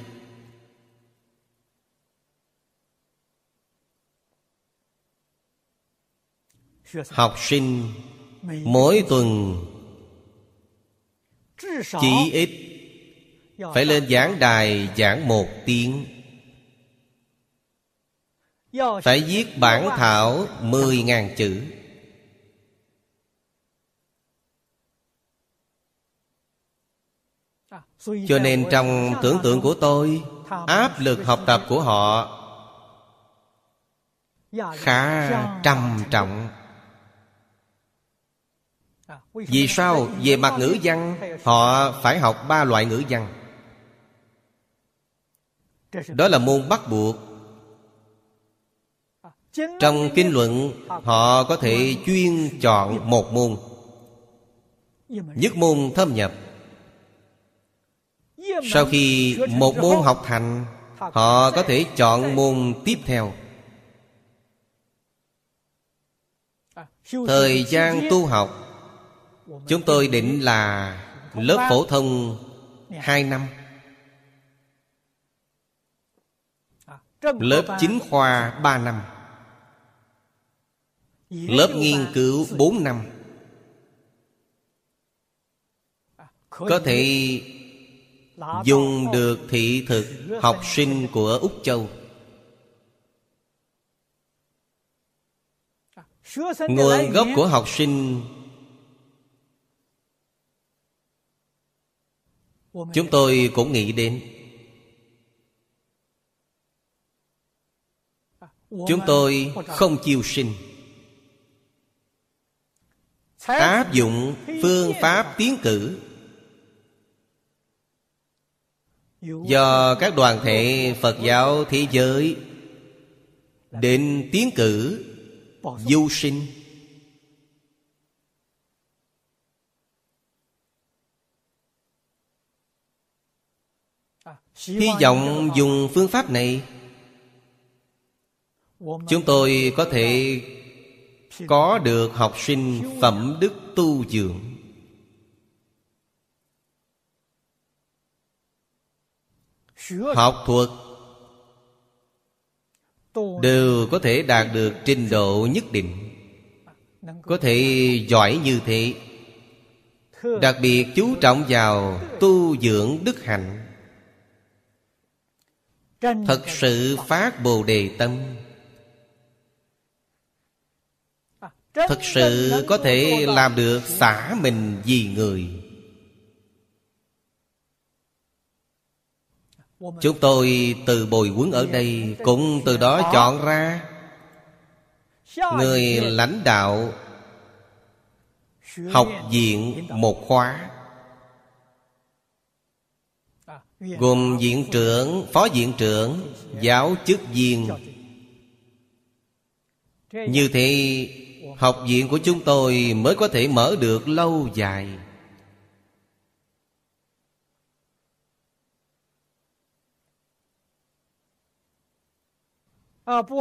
Học sinh mỗi tuần Chỉ ít Phải lên giảng đài, giảng một tiếng. Phải viết bản thảo mười ngàn chữ. Cho nên trong tưởng tượng của tôi, áp lực học tập của họ khá trầm trọng vì sao? Về mặt ngữ văn, họ phải học ba loại ngữ văn. Đó là môn bắt buộc. Trong kinh luận, họ có thể chuyên chọn một môn. Nhất môn thâm nhập. Sau khi một môn học thành, họ có thể chọn môn tiếp theo. Thời gian tu học chúng tôi định là lớp phổ thông hai năm. Lớp chính khoa ba năm. Lớp nghiên cứu bốn năm. Có thể dùng được thị thực học sinh của úc châu. Nguồn gốc của học sinh chúng tôi cũng nghĩ đến. Chúng tôi không chiêu sinh. Áp dụng phương pháp tiến cử. Do các đoàn thể phật giáo thế giới đến tiến cử du sinh. Hy vọng dùng phương pháp này, Chúng tôi có thể có được học sinh phẩm đức tu dưỡng. Học thuật đều có thể đạt được trình độ nhất định, có thể giỏi như thế. Đặc biệt chú trọng vào tu dưỡng đức hạnh thật sự phát bồ đề tâm. Thật sự có thể làm được xả mình vì người. Chúng tôi từ bồi huấn ở đây cũng từ đó chọn ra người lãnh đạo học viện một khóa Dạ. gồm viện trưởng, phó viện trưởng, giáo chức viên. Như thế, học viện của chúng tôi mới có thể mở được lâu dài.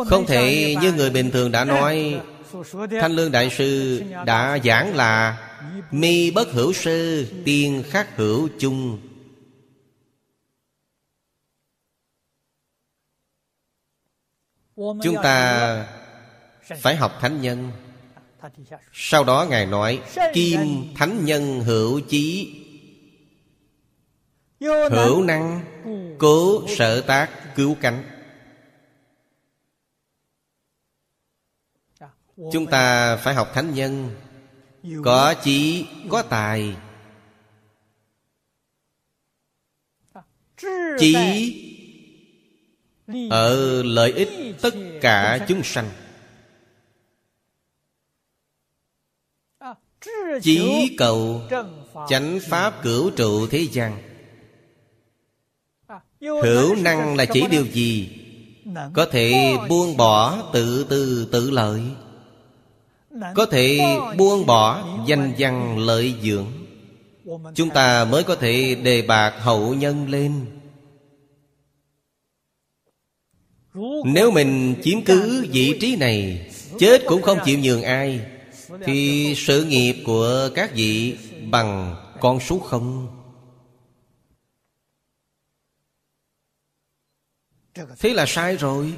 Không thể như người bình thường đã nói, thanh lương đại sư đã giảng là mi bất hữu sư tiên khắc hữu chung. Chúng ta phải học thánh nhân. Sau đó ngài nói kim thánh nhân hữu chí hữu năng cố sở tác cứu cánh. Chúng ta phải học thánh nhân. Có chí có tài. Chí ở lợi ích tất cả chúng sanh. Chí cầu chánh pháp cửu trụ thế gian. Hữu năng là chỉ điều gì? Có thể buông bỏ tự tư tự lợi. Có thể buông bỏ danh văn lợi dưỡng. Chúng ta mới có thể đề bạc hậu nhân lên. Nếu mình chiếm cứ vị trí này, chết cũng không chịu nhường ai, thì sự nghiệp của các vị bằng con số không? Thế là sai rồi.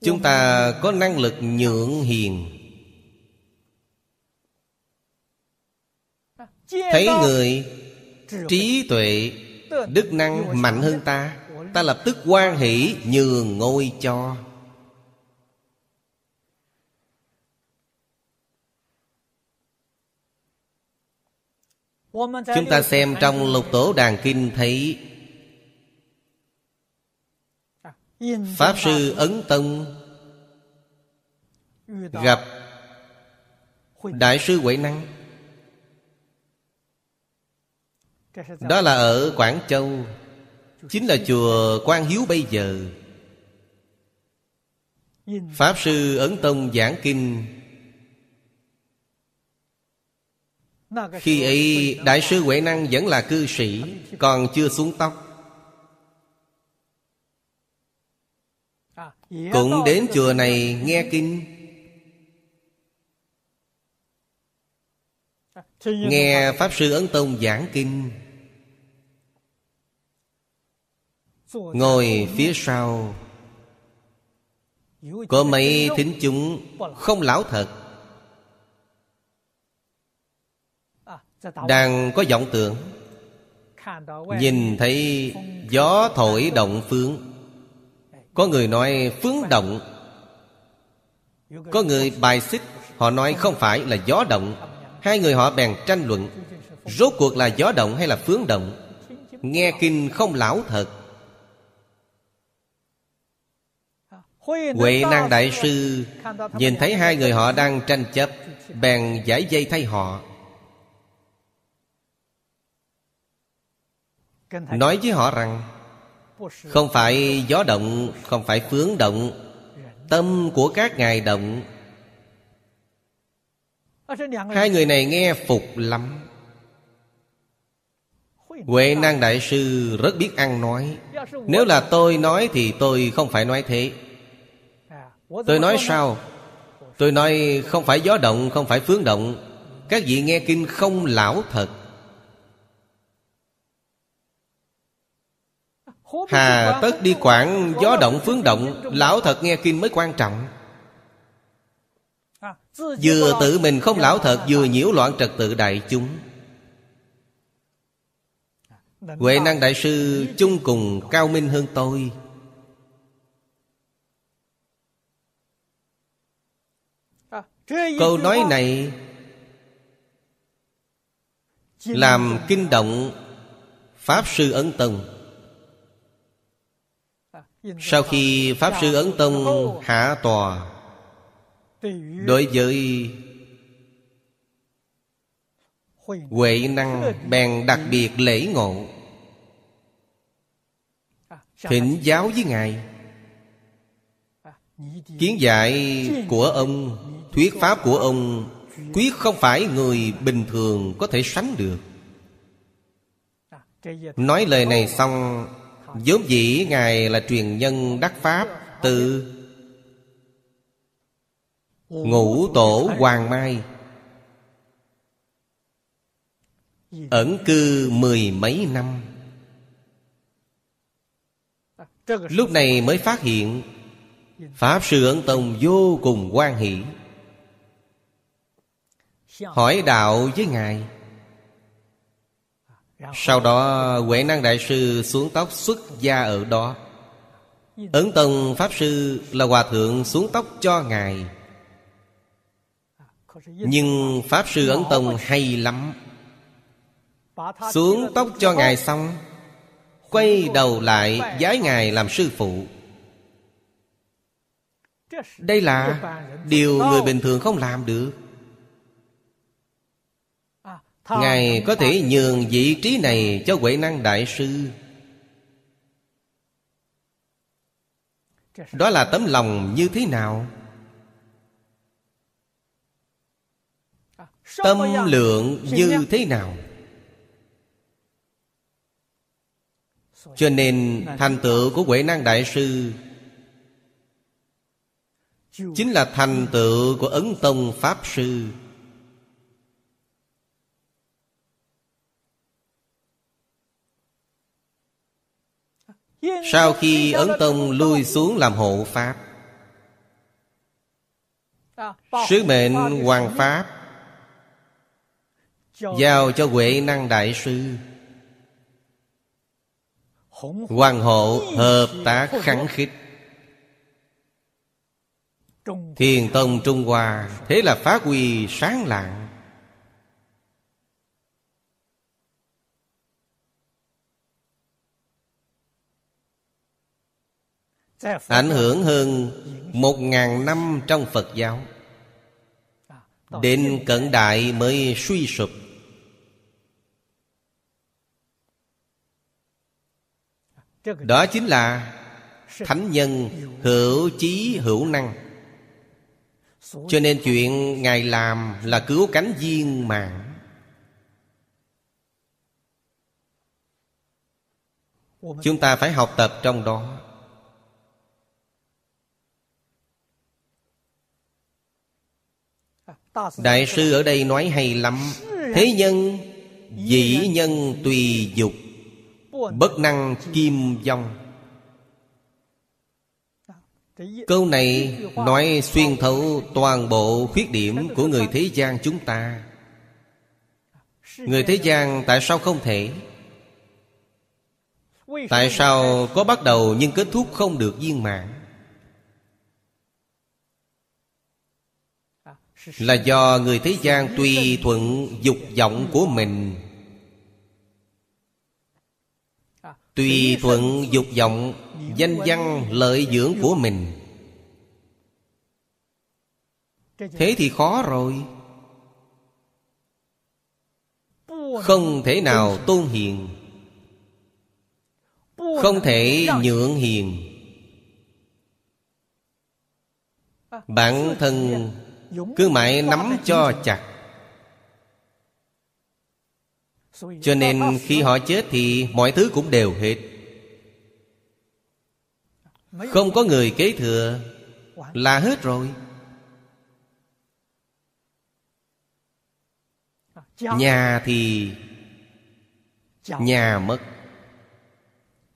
Chúng ta có năng lực nhượng hiền. Thấy người trí tuệ, đức năng mạnh hơn ta ta lập tức quan hỷ nhường ngôi cho. Chúng ta xem trong lục tổ đàn kinh thấy pháp sư ấn tông gặp đại sư huệ năng. Đó là ở quảng châu chính là chùa quan hiếu bây giờ. Pháp sư ấn tông giảng kinh. Khi ấy, đại sư huệ năng vẫn là cư sĩ, còn chưa xuống tóc. Cũng đến chùa này nghe kinh. Nghe pháp sư ấn tông giảng kinh. Ngồi phía sau. Có mấy thính chúng không lão thật. Đang có vọng tưởng. Nhìn thấy gió thổi động phương. Có người nói phương động. Có người bài xích, họ nói không phải là gió động. Hai người họ bèn tranh luận, rốt cuộc là gió động hay là phương động? Nghe kinh không lão thật. Huệ năng đại sư nhìn thấy hai người họ đang tranh chấp, bèn giải dây thay họ. Nói với họ rằng, không phải gió động, không phải phướng động, tâm của các ngài động. Hai người này nghe phục lắm. Huệ năng đại sư rất biết ăn nói. Nếu là tôi nói thì tôi không phải nói thế. Tôi nói sao? Tôi nói không phải gió động Không phải phương động. Các vị nghe kinh không lão thật. Hà tất đi quản gió động phương động Lão thật nghe kinh mới quan trọng. Vừa tự mình không lão thật Vừa nhiễu loạn trật tự đại chúng. Huệ năng đại sư chung cùng cao minh hơn tôi Câu nói này Làm kinh động Pháp Sư Ấn Tông. Sau khi Pháp Sư Ấn Tông hạ tòa Đối với Huệ năng bèn đặc biệt lễ ngộ. Thỉnh giáo với Ngài. Kiến dạy của ông Thuyết pháp của ông Quyết không phải người bình thường có thể sánh được. Nói lời này xong, vốn dĩ Ngài là truyền nhân đắc Pháp Từ Ngũ tổ Hoàng Mai. Ẩn cư mười mấy năm. Lúc này mới phát hiện, Pháp Sư Ấn Tông vô cùng quan hỷ. Hỏi đạo với Ngài. Sau đó, Huệ Năng Đại Sư xuống tóc xuất gia ở đó. Ấn Tông Pháp Sư là Hòa Thượng xuống tóc cho Ngài. Nhưng Pháp Sư Ấn Tông hay lắm. Xuống tóc cho Ngài xong, Quay đầu lại giái Ngài làm sư phụ. Đây là điều người bình thường không làm được. Ngài có thể nhường vị trí này cho Huệ Năng Đại Sư Đó là tấm lòng như thế nào? Tâm lượng như thế nào? Cho nên thành tựu của Huệ Năng Đại Sư Chính là thành tựu của Ấn Tông Pháp Sư Sau khi Ấn Tông lui xuống làm hộ Pháp, Sứ mệnh Hoàng Pháp Giao cho Huệ Năng Đại Sư, Hoàng hộ hợp tác kháng khích. Thiền Tông Trung Hoa Thế là phá quy sáng lạng. Ảnh hưởng hơn Một ngàn năm trong Phật giáo. Đến cận đại mới suy sụp. Đó chính là Thánh nhân hữu chí hữu năng. Cho nên chuyện Ngài làm là cứu cánh viên mạng. Chúng ta phải học tập trong đó. Đại sư ở đây nói hay lắm. Thế nhân, Dĩ nhân tùy dục, Bất năng kim dòng. Câu này nói xuyên thấu toàn bộ khuyết điểm của người thế gian chúng ta. Người thế gian tại sao không thể? Tại sao có bắt đầu nhưng kết thúc không được viên mãn? Là do người thế gian tùy thuận dục vọng của mình. Tùy thuận dục vọng, Danh văn, lợi dưỡng của mình. Thế thì khó rồi. Không thể nào tôn hiền. Không thể nhượng hiền. Bản thân cứ mãi nắm cho chặt. Cho nên khi họ chết thì mọi thứ cũng đều hết. Không có người kế thừa Là hết rồi. Nhà thì Nhà mất.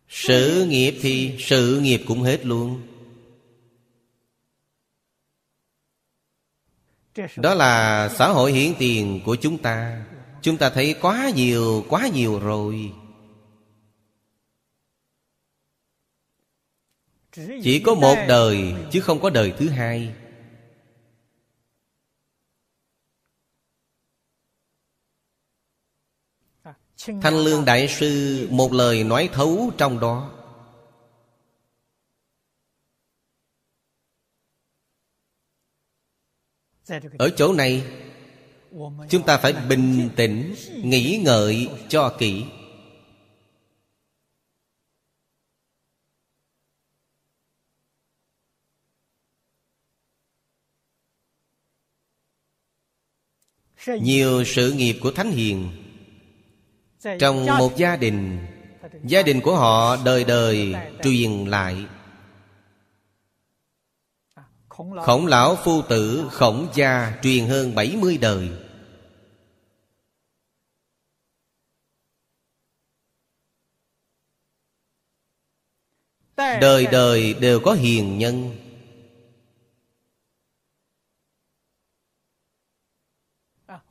Sự nghiệp thì sự nghiệp cũng hết luôn Đó là xã hội hiện tiền của chúng ta. Chúng ta thấy quá nhiều, quá nhiều rồi. Chỉ có một đời chứ không có đời thứ hai. Thanh Lương Đại Sư một lời nói thấu trong đó. Ở chỗ này, Chúng ta phải bình tĩnh, Nghĩ ngợi cho kỹ. Nhiều sự nghiệp của Thánh Hiền Trong một gia đình Gia đình của họ đời đời truyền lại. Khổng lão phu tử khổng gia truyền hơn 70 đời. Đời đời đều có hiền nhân.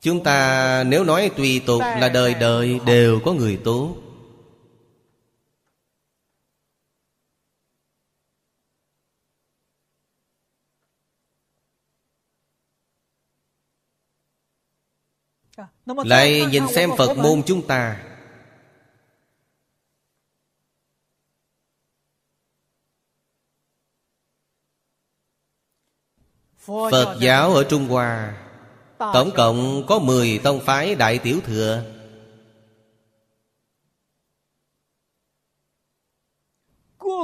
Chúng ta nếu nói tùy tục là đời đời đều có người tốt Lại nhìn xem Phật môn chúng ta Phật giáo ở Trung Hoa Tổng cộng có 10 tông phái Đại Tiểu Thừa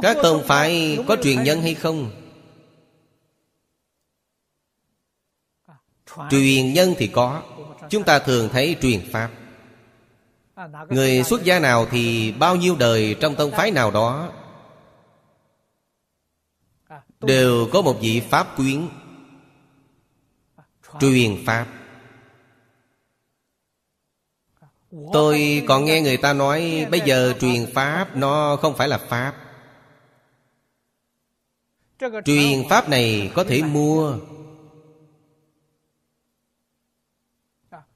Các tông phái có truyền nhân hay không? Truyền nhân thì có, Chúng ta thường thấy truyền Pháp. Người xuất gia nào thì bao nhiêu đời trong tông phái nào đó Đều có một vị Pháp quyến, Truyền Pháp. Tôi còn nghe người ta nói, Bây giờ truyền Pháp Nó không phải là Pháp. Truyền Pháp này có thể mua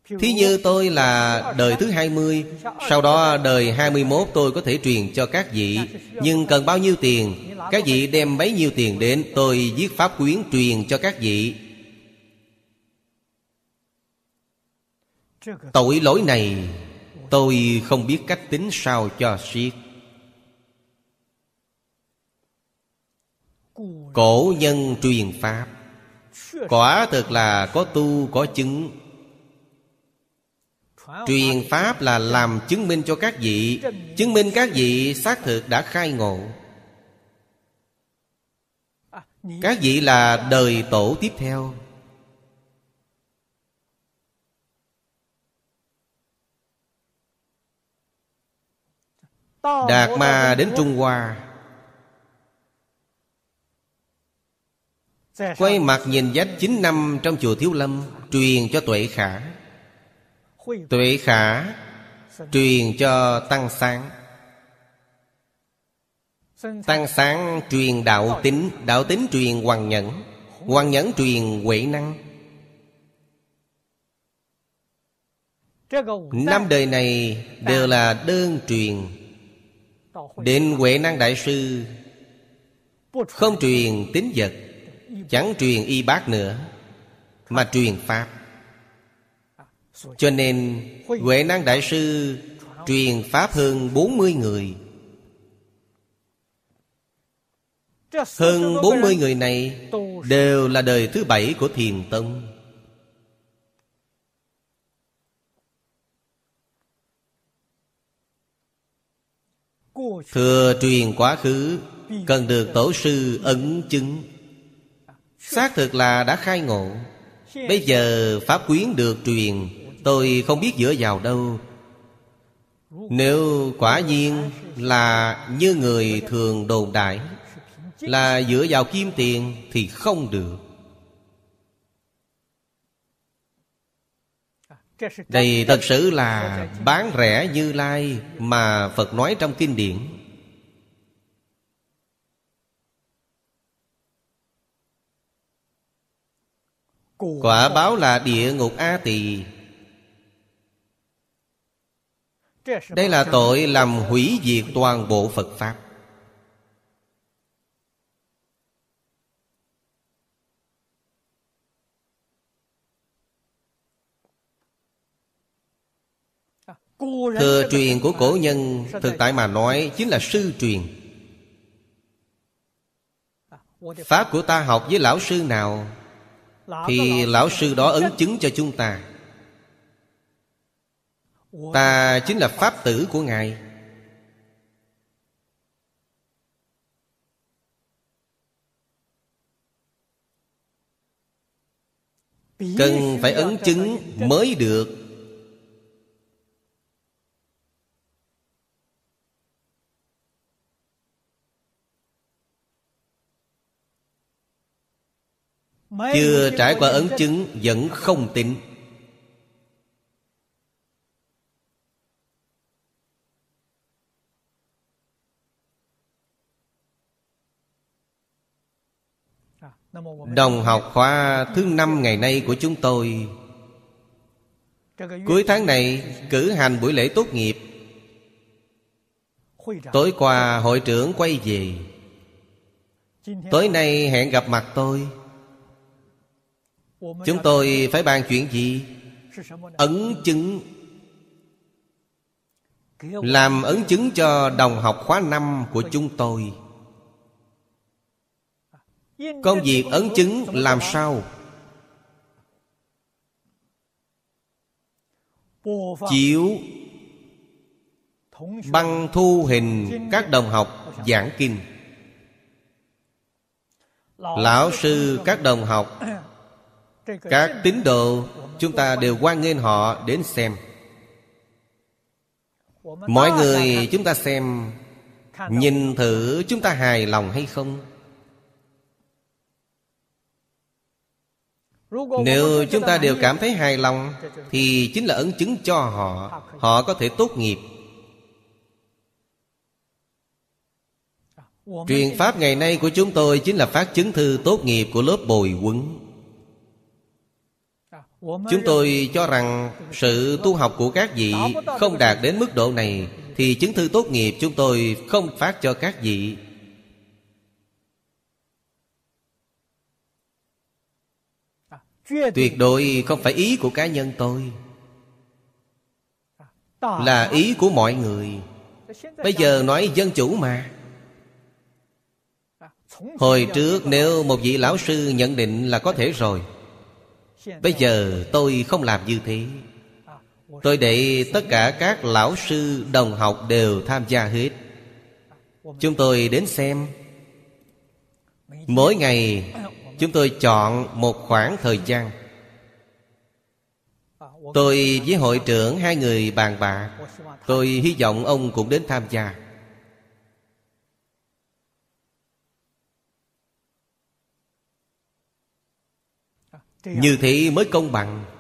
Thí như tôi là đời thứ 20 Sau đó đời 21 tôi có thể truyền cho các vị. Nhưng cần bao nhiêu tiền? Các vị đem bấy nhiêu tiền đến, Tôi viết pháp quyến truyền cho các vị. Tội lỗi này Tôi không biết cách tính sao cho siết. Cổ nhân truyền Pháp. Quả thực là có tu có chứng. Truyền Pháp là làm chứng minh cho các vị. Chứng minh các vị xác thực đã khai ngộ. Các vị là đời tổ tiếp theo. Đạt Ma đến Trung Hoa. Quay mặt nhìn dách 9 năm trong chùa Thiếu Lâm, Truyền cho Tuệ Khả. Tuệ Khả Truyền cho Tăng Sáng. Tăng Sáng truyền đạo tính Đạo tính truyền Hoàng Nhẫn Hoàng Nhẫn truyền Huệ Năng. Năm đời này đều là đơn truyền. Đến Huệ Năng Đại Sư, Không truyền tính vật, Chẳng truyền y bác nữa, Mà truyền Pháp. Cho nên, Huệ Năng Đại Sư Truyền Pháp hơn 40 người. Hơn 40 người này Đều là đời thứ bảy của Thiền Tông. Thừa truyền quá khứ, Cần được tổ sư ấn chứng. Xác thực là đã khai ngộ. Bây giờ Pháp quyến được truyền. Tôi không biết dựa vào đâu. Nếu quả nhiên là như người thường đồn đại, Là dựa vào kim tiền thì không được. Đây thật sự là bán rẻ như lai Mà Phật nói trong kinh điển. Quả báo là địa ngục A Tỳ. Đây là tội làm hủy diệt toàn bộ Phật Pháp. Thừa truyền của cổ nhân, Thực tại mà nói chính là sư truyền. Pháp của ta học với lão sư nào, Thì lão sư đó ấn chứng cho chúng ta. Ta chính là Pháp tử của Ngài. Cần phải ấn chứng mới được. Chưa trải qua ấn chứng, Vẫn không tin. Đồng học khóa thứ năm ngày nay của chúng tôi. Cuối tháng này, cử hành buổi lễ tốt nghiệp. Tối qua, hội trưởng quay về. Tối nay, hẹn gặp mặt tôi. Chúng tôi phải bàn chuyện gì? Ấn chứng. Làm ấn chứng cho đồng học khóa năm của chúng tôi. Công việc ấn chứng làm sao? Chiếu Băng thu hình các đồng học giảng kinh. Lão sư, các đồng học, Các tín đồ, Chúng ta đều quan nghênh họ đến xem. Mọi người, chúng ta xem, Nhìn thử chúng ta hài lòng hay không? Nếu chúng ta đều cảm thấy hài lòng Thì chính là ấn chứng cho họ. Họ có thể tốt nghiệp. Truyền pháp ngày nay của chúng tôi Chính là phát chứng thư tốt nghiệp của lớp bồi huấn. Chúng tôi cho rằng Sự tu học của các vị Không đạt đến mức độ này Thì chứng thư tốt nghiệp chúng tôi không phát cho các vị Tuyệt đối không phải ý của cá nhân tôi. Là ý của mọi người. Bây giờ nói dân chủ mà. Hồi trước nếu một vị lão sư nhận định là có thể rồi Bây giờ tôi không làm như thế. Tôi để tất cả các lão sư đồng học đều tham gia hết. Chúng tôi đến xem. Mỗi ngày Chúng tôi chọn một khoảng thời gian. Tôi với hội trưởng hai người bàn bạc. Tôi hy vọng ông cũng đến tham gia. Như thế mới công bằng.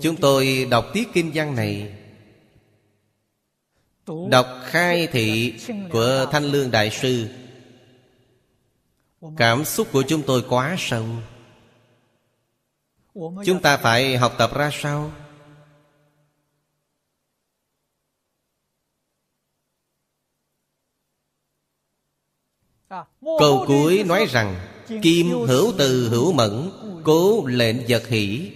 Chúng tôi đọc tiết kinh văn này. Đọc khai thị của Thanh Lương Đại Sư. Cảm xúc của chúng tôi quá sâu. Chúng ta phải học tập ra sao? Câu cuối nói rằng, Kim hữu từ hữu mẫn, Cố lệnh vật hỷ.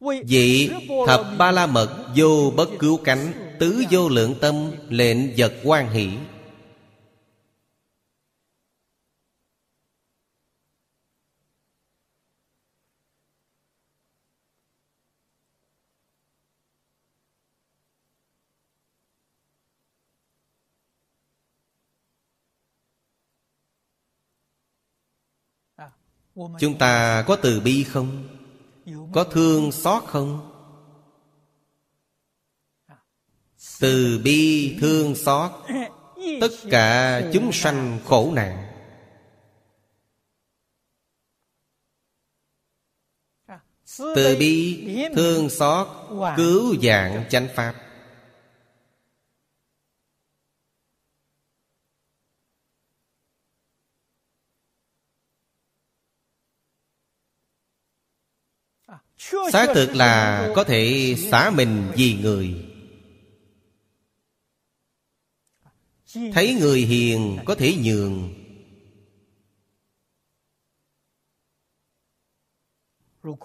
Vị thập ba la mật Vô bất cứu cánh Tứ vô lượng tâm Lệnh vật quan hỷ Chúng ta có từ bi không? Có thương xót không? Từ bi thương xót, Tất cả chúng sanh khổ nạn Từ bi thương xót, Cứu dạng chánh pháp Xác thực là có thể xả mình vì người. Thấy người hiền có thể nhường.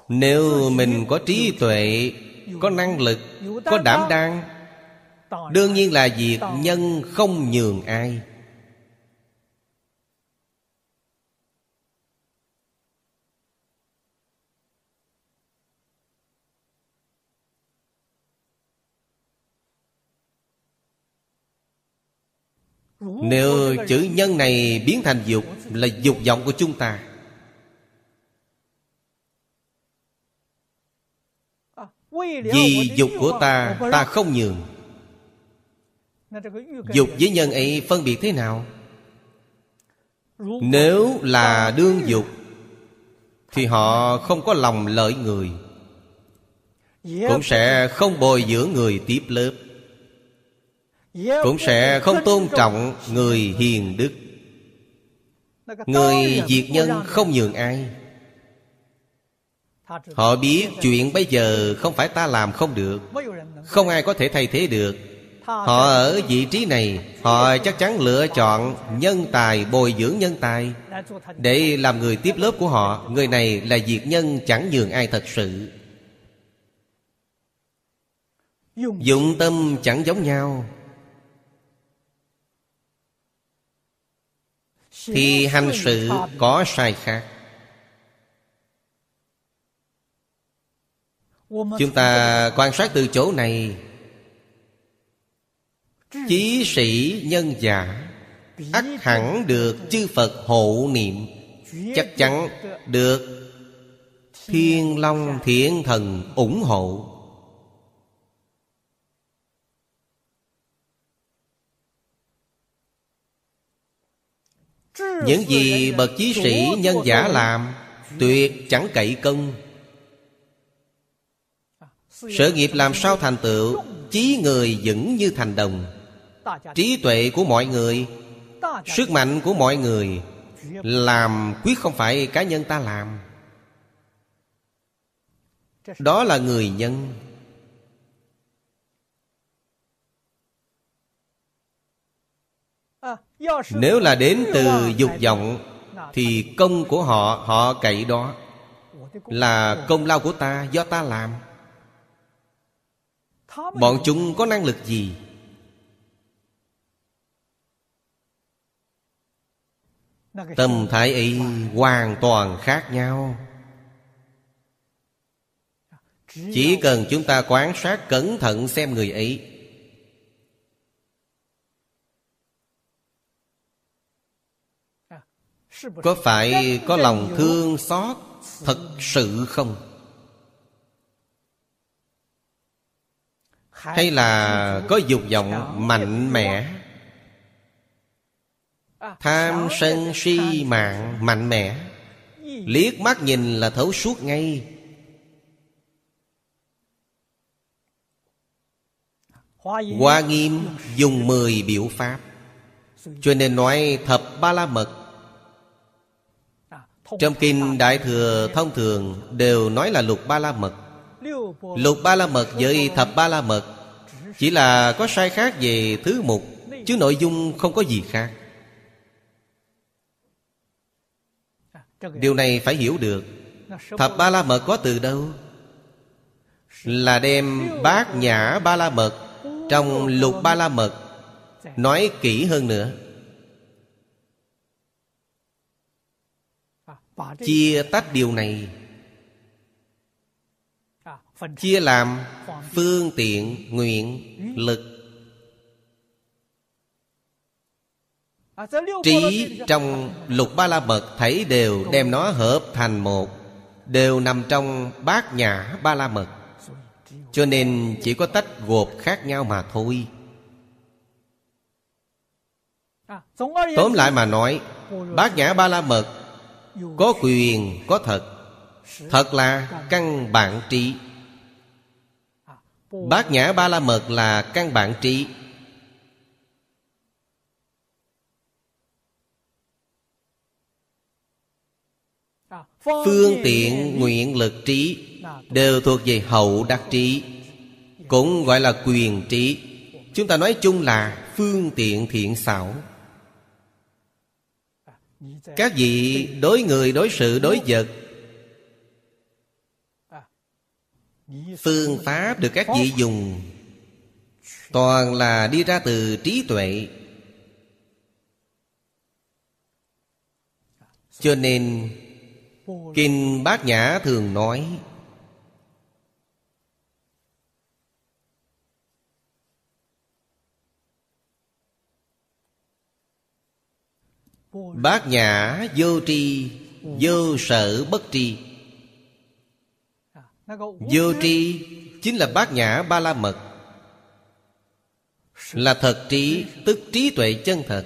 Nếu mình có trí tuệ Có năng lực Có đảm đang Đương nhiên là việc nhân không nhường ai Nếu chữ nhân này biến thành dục Là dục vọng của chúng ta. Vì dục của ta Ta không nhường. Dục với nhân ấy phân biệt thế nào? Nếu là đương dục Thì họ không có lòng lợi người. Cũng sẽ không bồi dưỡng người tiếp lớp cũng sẽ không tôn trọng người hiền đức. Người diệt nhân không nhường ai. Họ biết chuyện bây giờ không phải ta làm không được. Không ai có thể thay thế được. Họ ở vị trí này họ chắc chắn lựa chọn nhân tài bồi dưỡng nhân tài. Để làm người tiếp lớp của họ người này là diệt nhân chẳng nhường ai thật sự. Dụng tâm chẳng giống nhau thì hành sự có sai khác. Chúng ta quan sát từ chỗ này. Chí sĩ nhân giả ắt hẳn được chư phật hộ niệm chắc chắn được thiên long thiện thần ủng hộ Những gì bậc chí sĩ nhân giả làm, Tuyệt chẳng cậy công Sở nghiệp làm sao thành tựu, Chí người vững như thành đồng. Trí tuệ của mọi người, Sức mạnh của mọi người, Làm quyết không phải cá nhân ta làm. Đó là người nhân. Nếu là đến từ dục vọng, Thì công của họ Họ cậy đó. Là công lao của ta, do ta làm. Bọn chúng có năng lực gì? Tâm thái ấy hoàn toàn khác nhau. Chỉ cần chúng ta quan sát cẩn thận xem người ấy Có phải có lòng thương xót Thật sự không? Hay là có dục vọng mạnh mẽ? Tham sân si mạng mạnh mẽ. Liếc mắt nhìn là thấu suốt ngay. Hoa nghiêm dùng mười biểu pháp. Cho nên nói thập ba la mật trong kinh Đại Thừa thông thường Đều nói là lục ba la mật. Lục ba la mật với thập ba la mật Chỉ là có sai khác về thứ mục Chứ nội dung không có gì khác. Điều này phải hiểu được. Thập ba la mật có từ đâu? Là đem bát nhã ba la mật Trong lục ba la mật Nói kỹ hơn nữa chia tách điều này. Chia làm phương tiện nguyện lực. Trí trong lục ba la mật Thảy đều đem nó hợp thành một Đều nằm trong bát nhã ba la mật Cho nên chỉ có tách gộp khác nhau mà thôi. Tóm lại mà nói Bát nhã ba la mật có quyền, có thật. Thật là căn bản trí. Bát nhã ba la mật là căn bản trí. Phương tiện nguyện lực trí Đều thuộc về hậu đắc trí Cũng gọi là quyền trí. Chúng ta nói chung là phương tiện thiện xảo. Các vị đối người, đối sự, đối vật. Phương pháp được các vị dùng Toàn là đi ra từ trí tuệ. Cho nên Kinh Bát Nhã thường nói Bát Nhã vô tri, Vô sở bất tri. Vô tri Chính là bát nhã ba la mật. Là thật trí, Tức trí tuệ chân thật.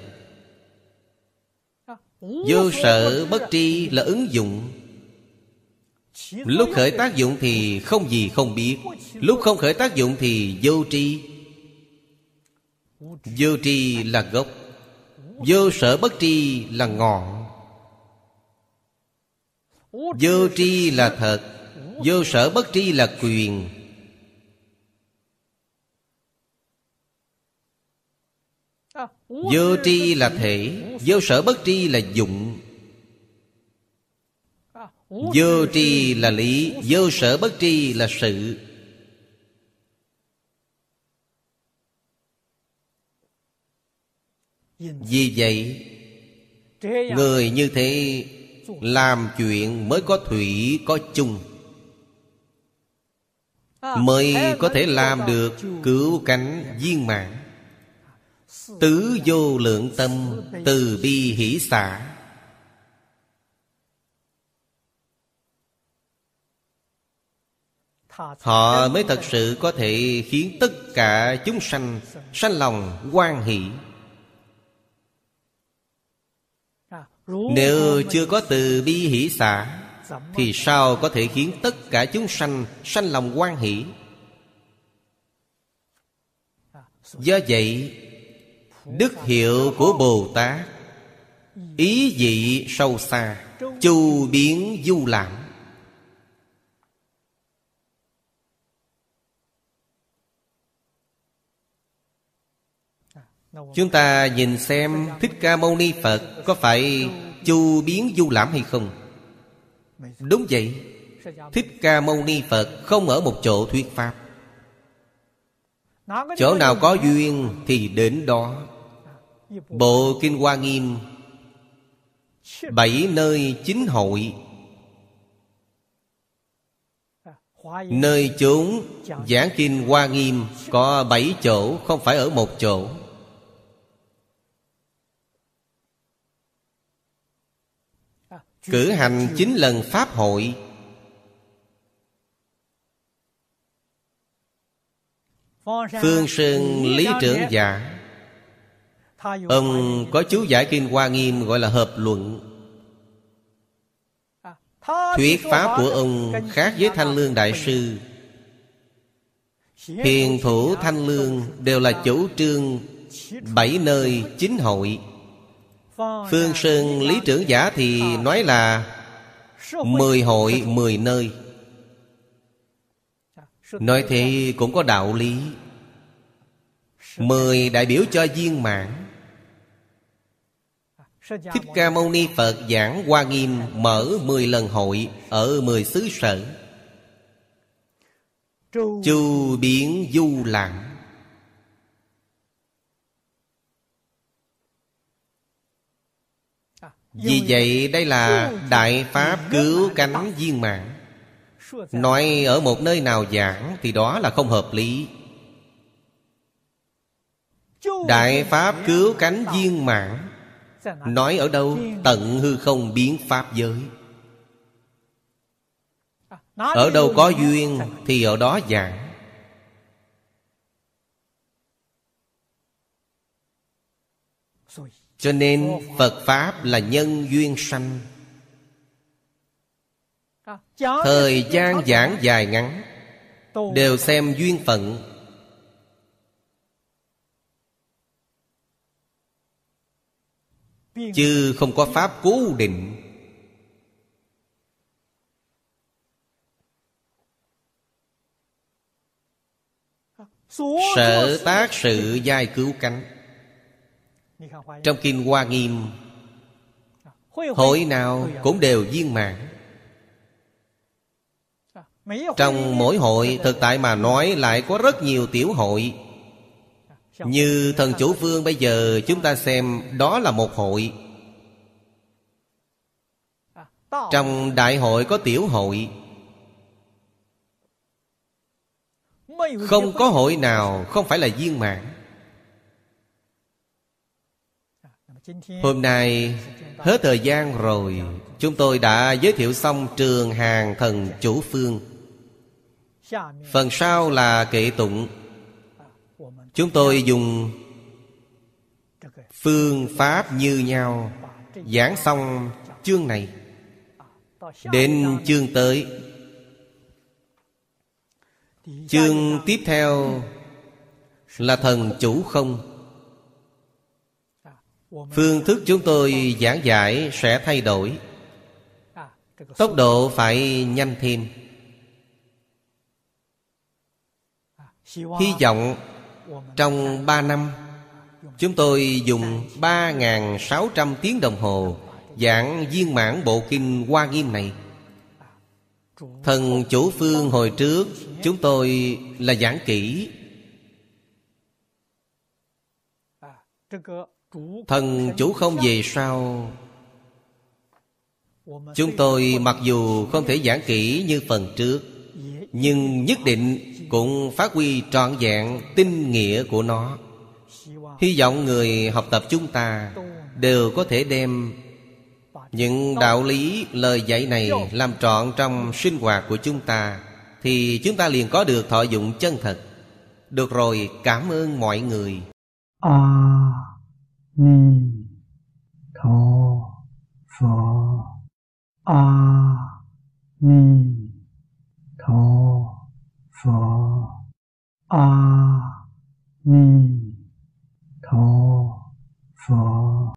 Vô sở bất tri là ứng dụng. Lúc khởi tác dụng thì không gì không biết. Lúc không khởi tác dụng thì vô tri. Vô tri là gốc. Vô sở bất tri là ngọn. Vô tri là thật, Vô sở bất tri là quyền. Vô tri là thể, Vô sở bất tri là dụng. Vô tri là lý, Vô sở bất tri là sự. Vì vậy, Người như thế Làm chuyện mới có thủy, có chung, Mới có thể làm được cứu cánh viên mạng Tứ vô lượng tâm, Từ bi hỷ xả. Họ mới thật sự có thể khiến tất cả chúng sanh Sanh lòng quan hỷ. Nếu chưa có từ bi hỷ xả Thì sao có thể khiến tất cả chúng sanh Sanh lòng quan hỷ? Do vậy Đức hiệu của Bồ Tát Ý dị sâu xa Chu biến du lãm Chúng ta nhìn xem Thích Ca Mâu Ni Phật Có phải chu biến du lãm hay không? Đúng vậy. Thích Ca Mâu Ni Phật Không ở một chỗ thuyết Pháp. Chỗ nào có duyên Thì đến đó. Bộ Kinh Hoa Nghiêm, Bảy nơi chính hội. Nơi chúng giảng kinh Hoa Nghiêm Có bảy chỗ, không phải ở một chỗ. Cử hành chín lần Pháp hội. Phương Sơn Lý Trưởng Giả. Ông có chú giải Kinh Hoa Nghiêm gọi là Hợp Luận. Thuyết Pháp của ông khác với Thanh Lương Đại Sư. Hiền thủ Thanh Lương đều là chủ trương Bảy nơi chính hội. Phương Sơn Lý Trưởng Giả thì nói là Mười hội mười nơi. Nói thì cũng có đạo lý. Mười đại biểu cho viên mãn. Thích Ca Mâu Ni Phật giảng Hoa Nghiêm Mở mười lần hội Ở mười xứ sở. Chu biến du lãng Vì vậy đây là Đại Pháp cứu cánh viên mạng Nói ở một nơi nào giảng Thì đó là không hợp lý. Đại Pháp cứu cánh viên mạng Nói ở đâu? Tận hư không biến Pháp giới. Ở đâu có duyên Thì ở đó giảng Cho nên Phật Pháp là nhân duyên sanh. Thời gian giảng dài ngắn, Đều xem duyên phận. Chứ không có Pháp cố định. Sở tác sự giai cứu cánh. Trong Kinh Hoa Nghiêm, Hội nào cũng đều viên mãn. Trong mỗi hội, Thực tại mà nói lại có rất nhiều tiểu hội. Như thần chủ phương bây giờ Chúng ta xem, đó là một hội. Trong đại hội có tiểu hội. Không có hội nào không phải là viên mãn. Hôm nay hết thời gian rồi, Chúng tôi đã giới thiệu xong trường hàng thần chủ phương. Phần sau là kệ tụng. Chúng tôi dùng phương pháp như nhau, Giảng xong chương này. Đến chương tới. Chương tiếp theo Là thần chủ không? Phương thức chúng tôi giảng giải sẽ thay đổi. Tốc độ phải nhanh thêm. Hy vọng trong 3 năm, Chúng tôi dùng 3.600 tiếng đồng hồ Giảng viên mãn bộ kinh Hoa Nghiêm này. Thần chủ phương hồi trước, Chúng tôi là giảng kỹ. Thần chủ không về sau. Chúng tôi mặc dù không thể giảng kỹ như phần trước, Nhưng nhất định cũng phát huy trọn vẹn tinh nghĩa của nó. Hy vọng người học tập chúng ta Đều có thể đem những đạo lý, lời dạy này Làm trọn trong sinh hoạt của chúng ta, Thì chúng ta liền có được thọ dụng chân thật. Được rồi, cảm ơn mọi người. À. 弥陀佛阿弥陀佛阿弥陀佛。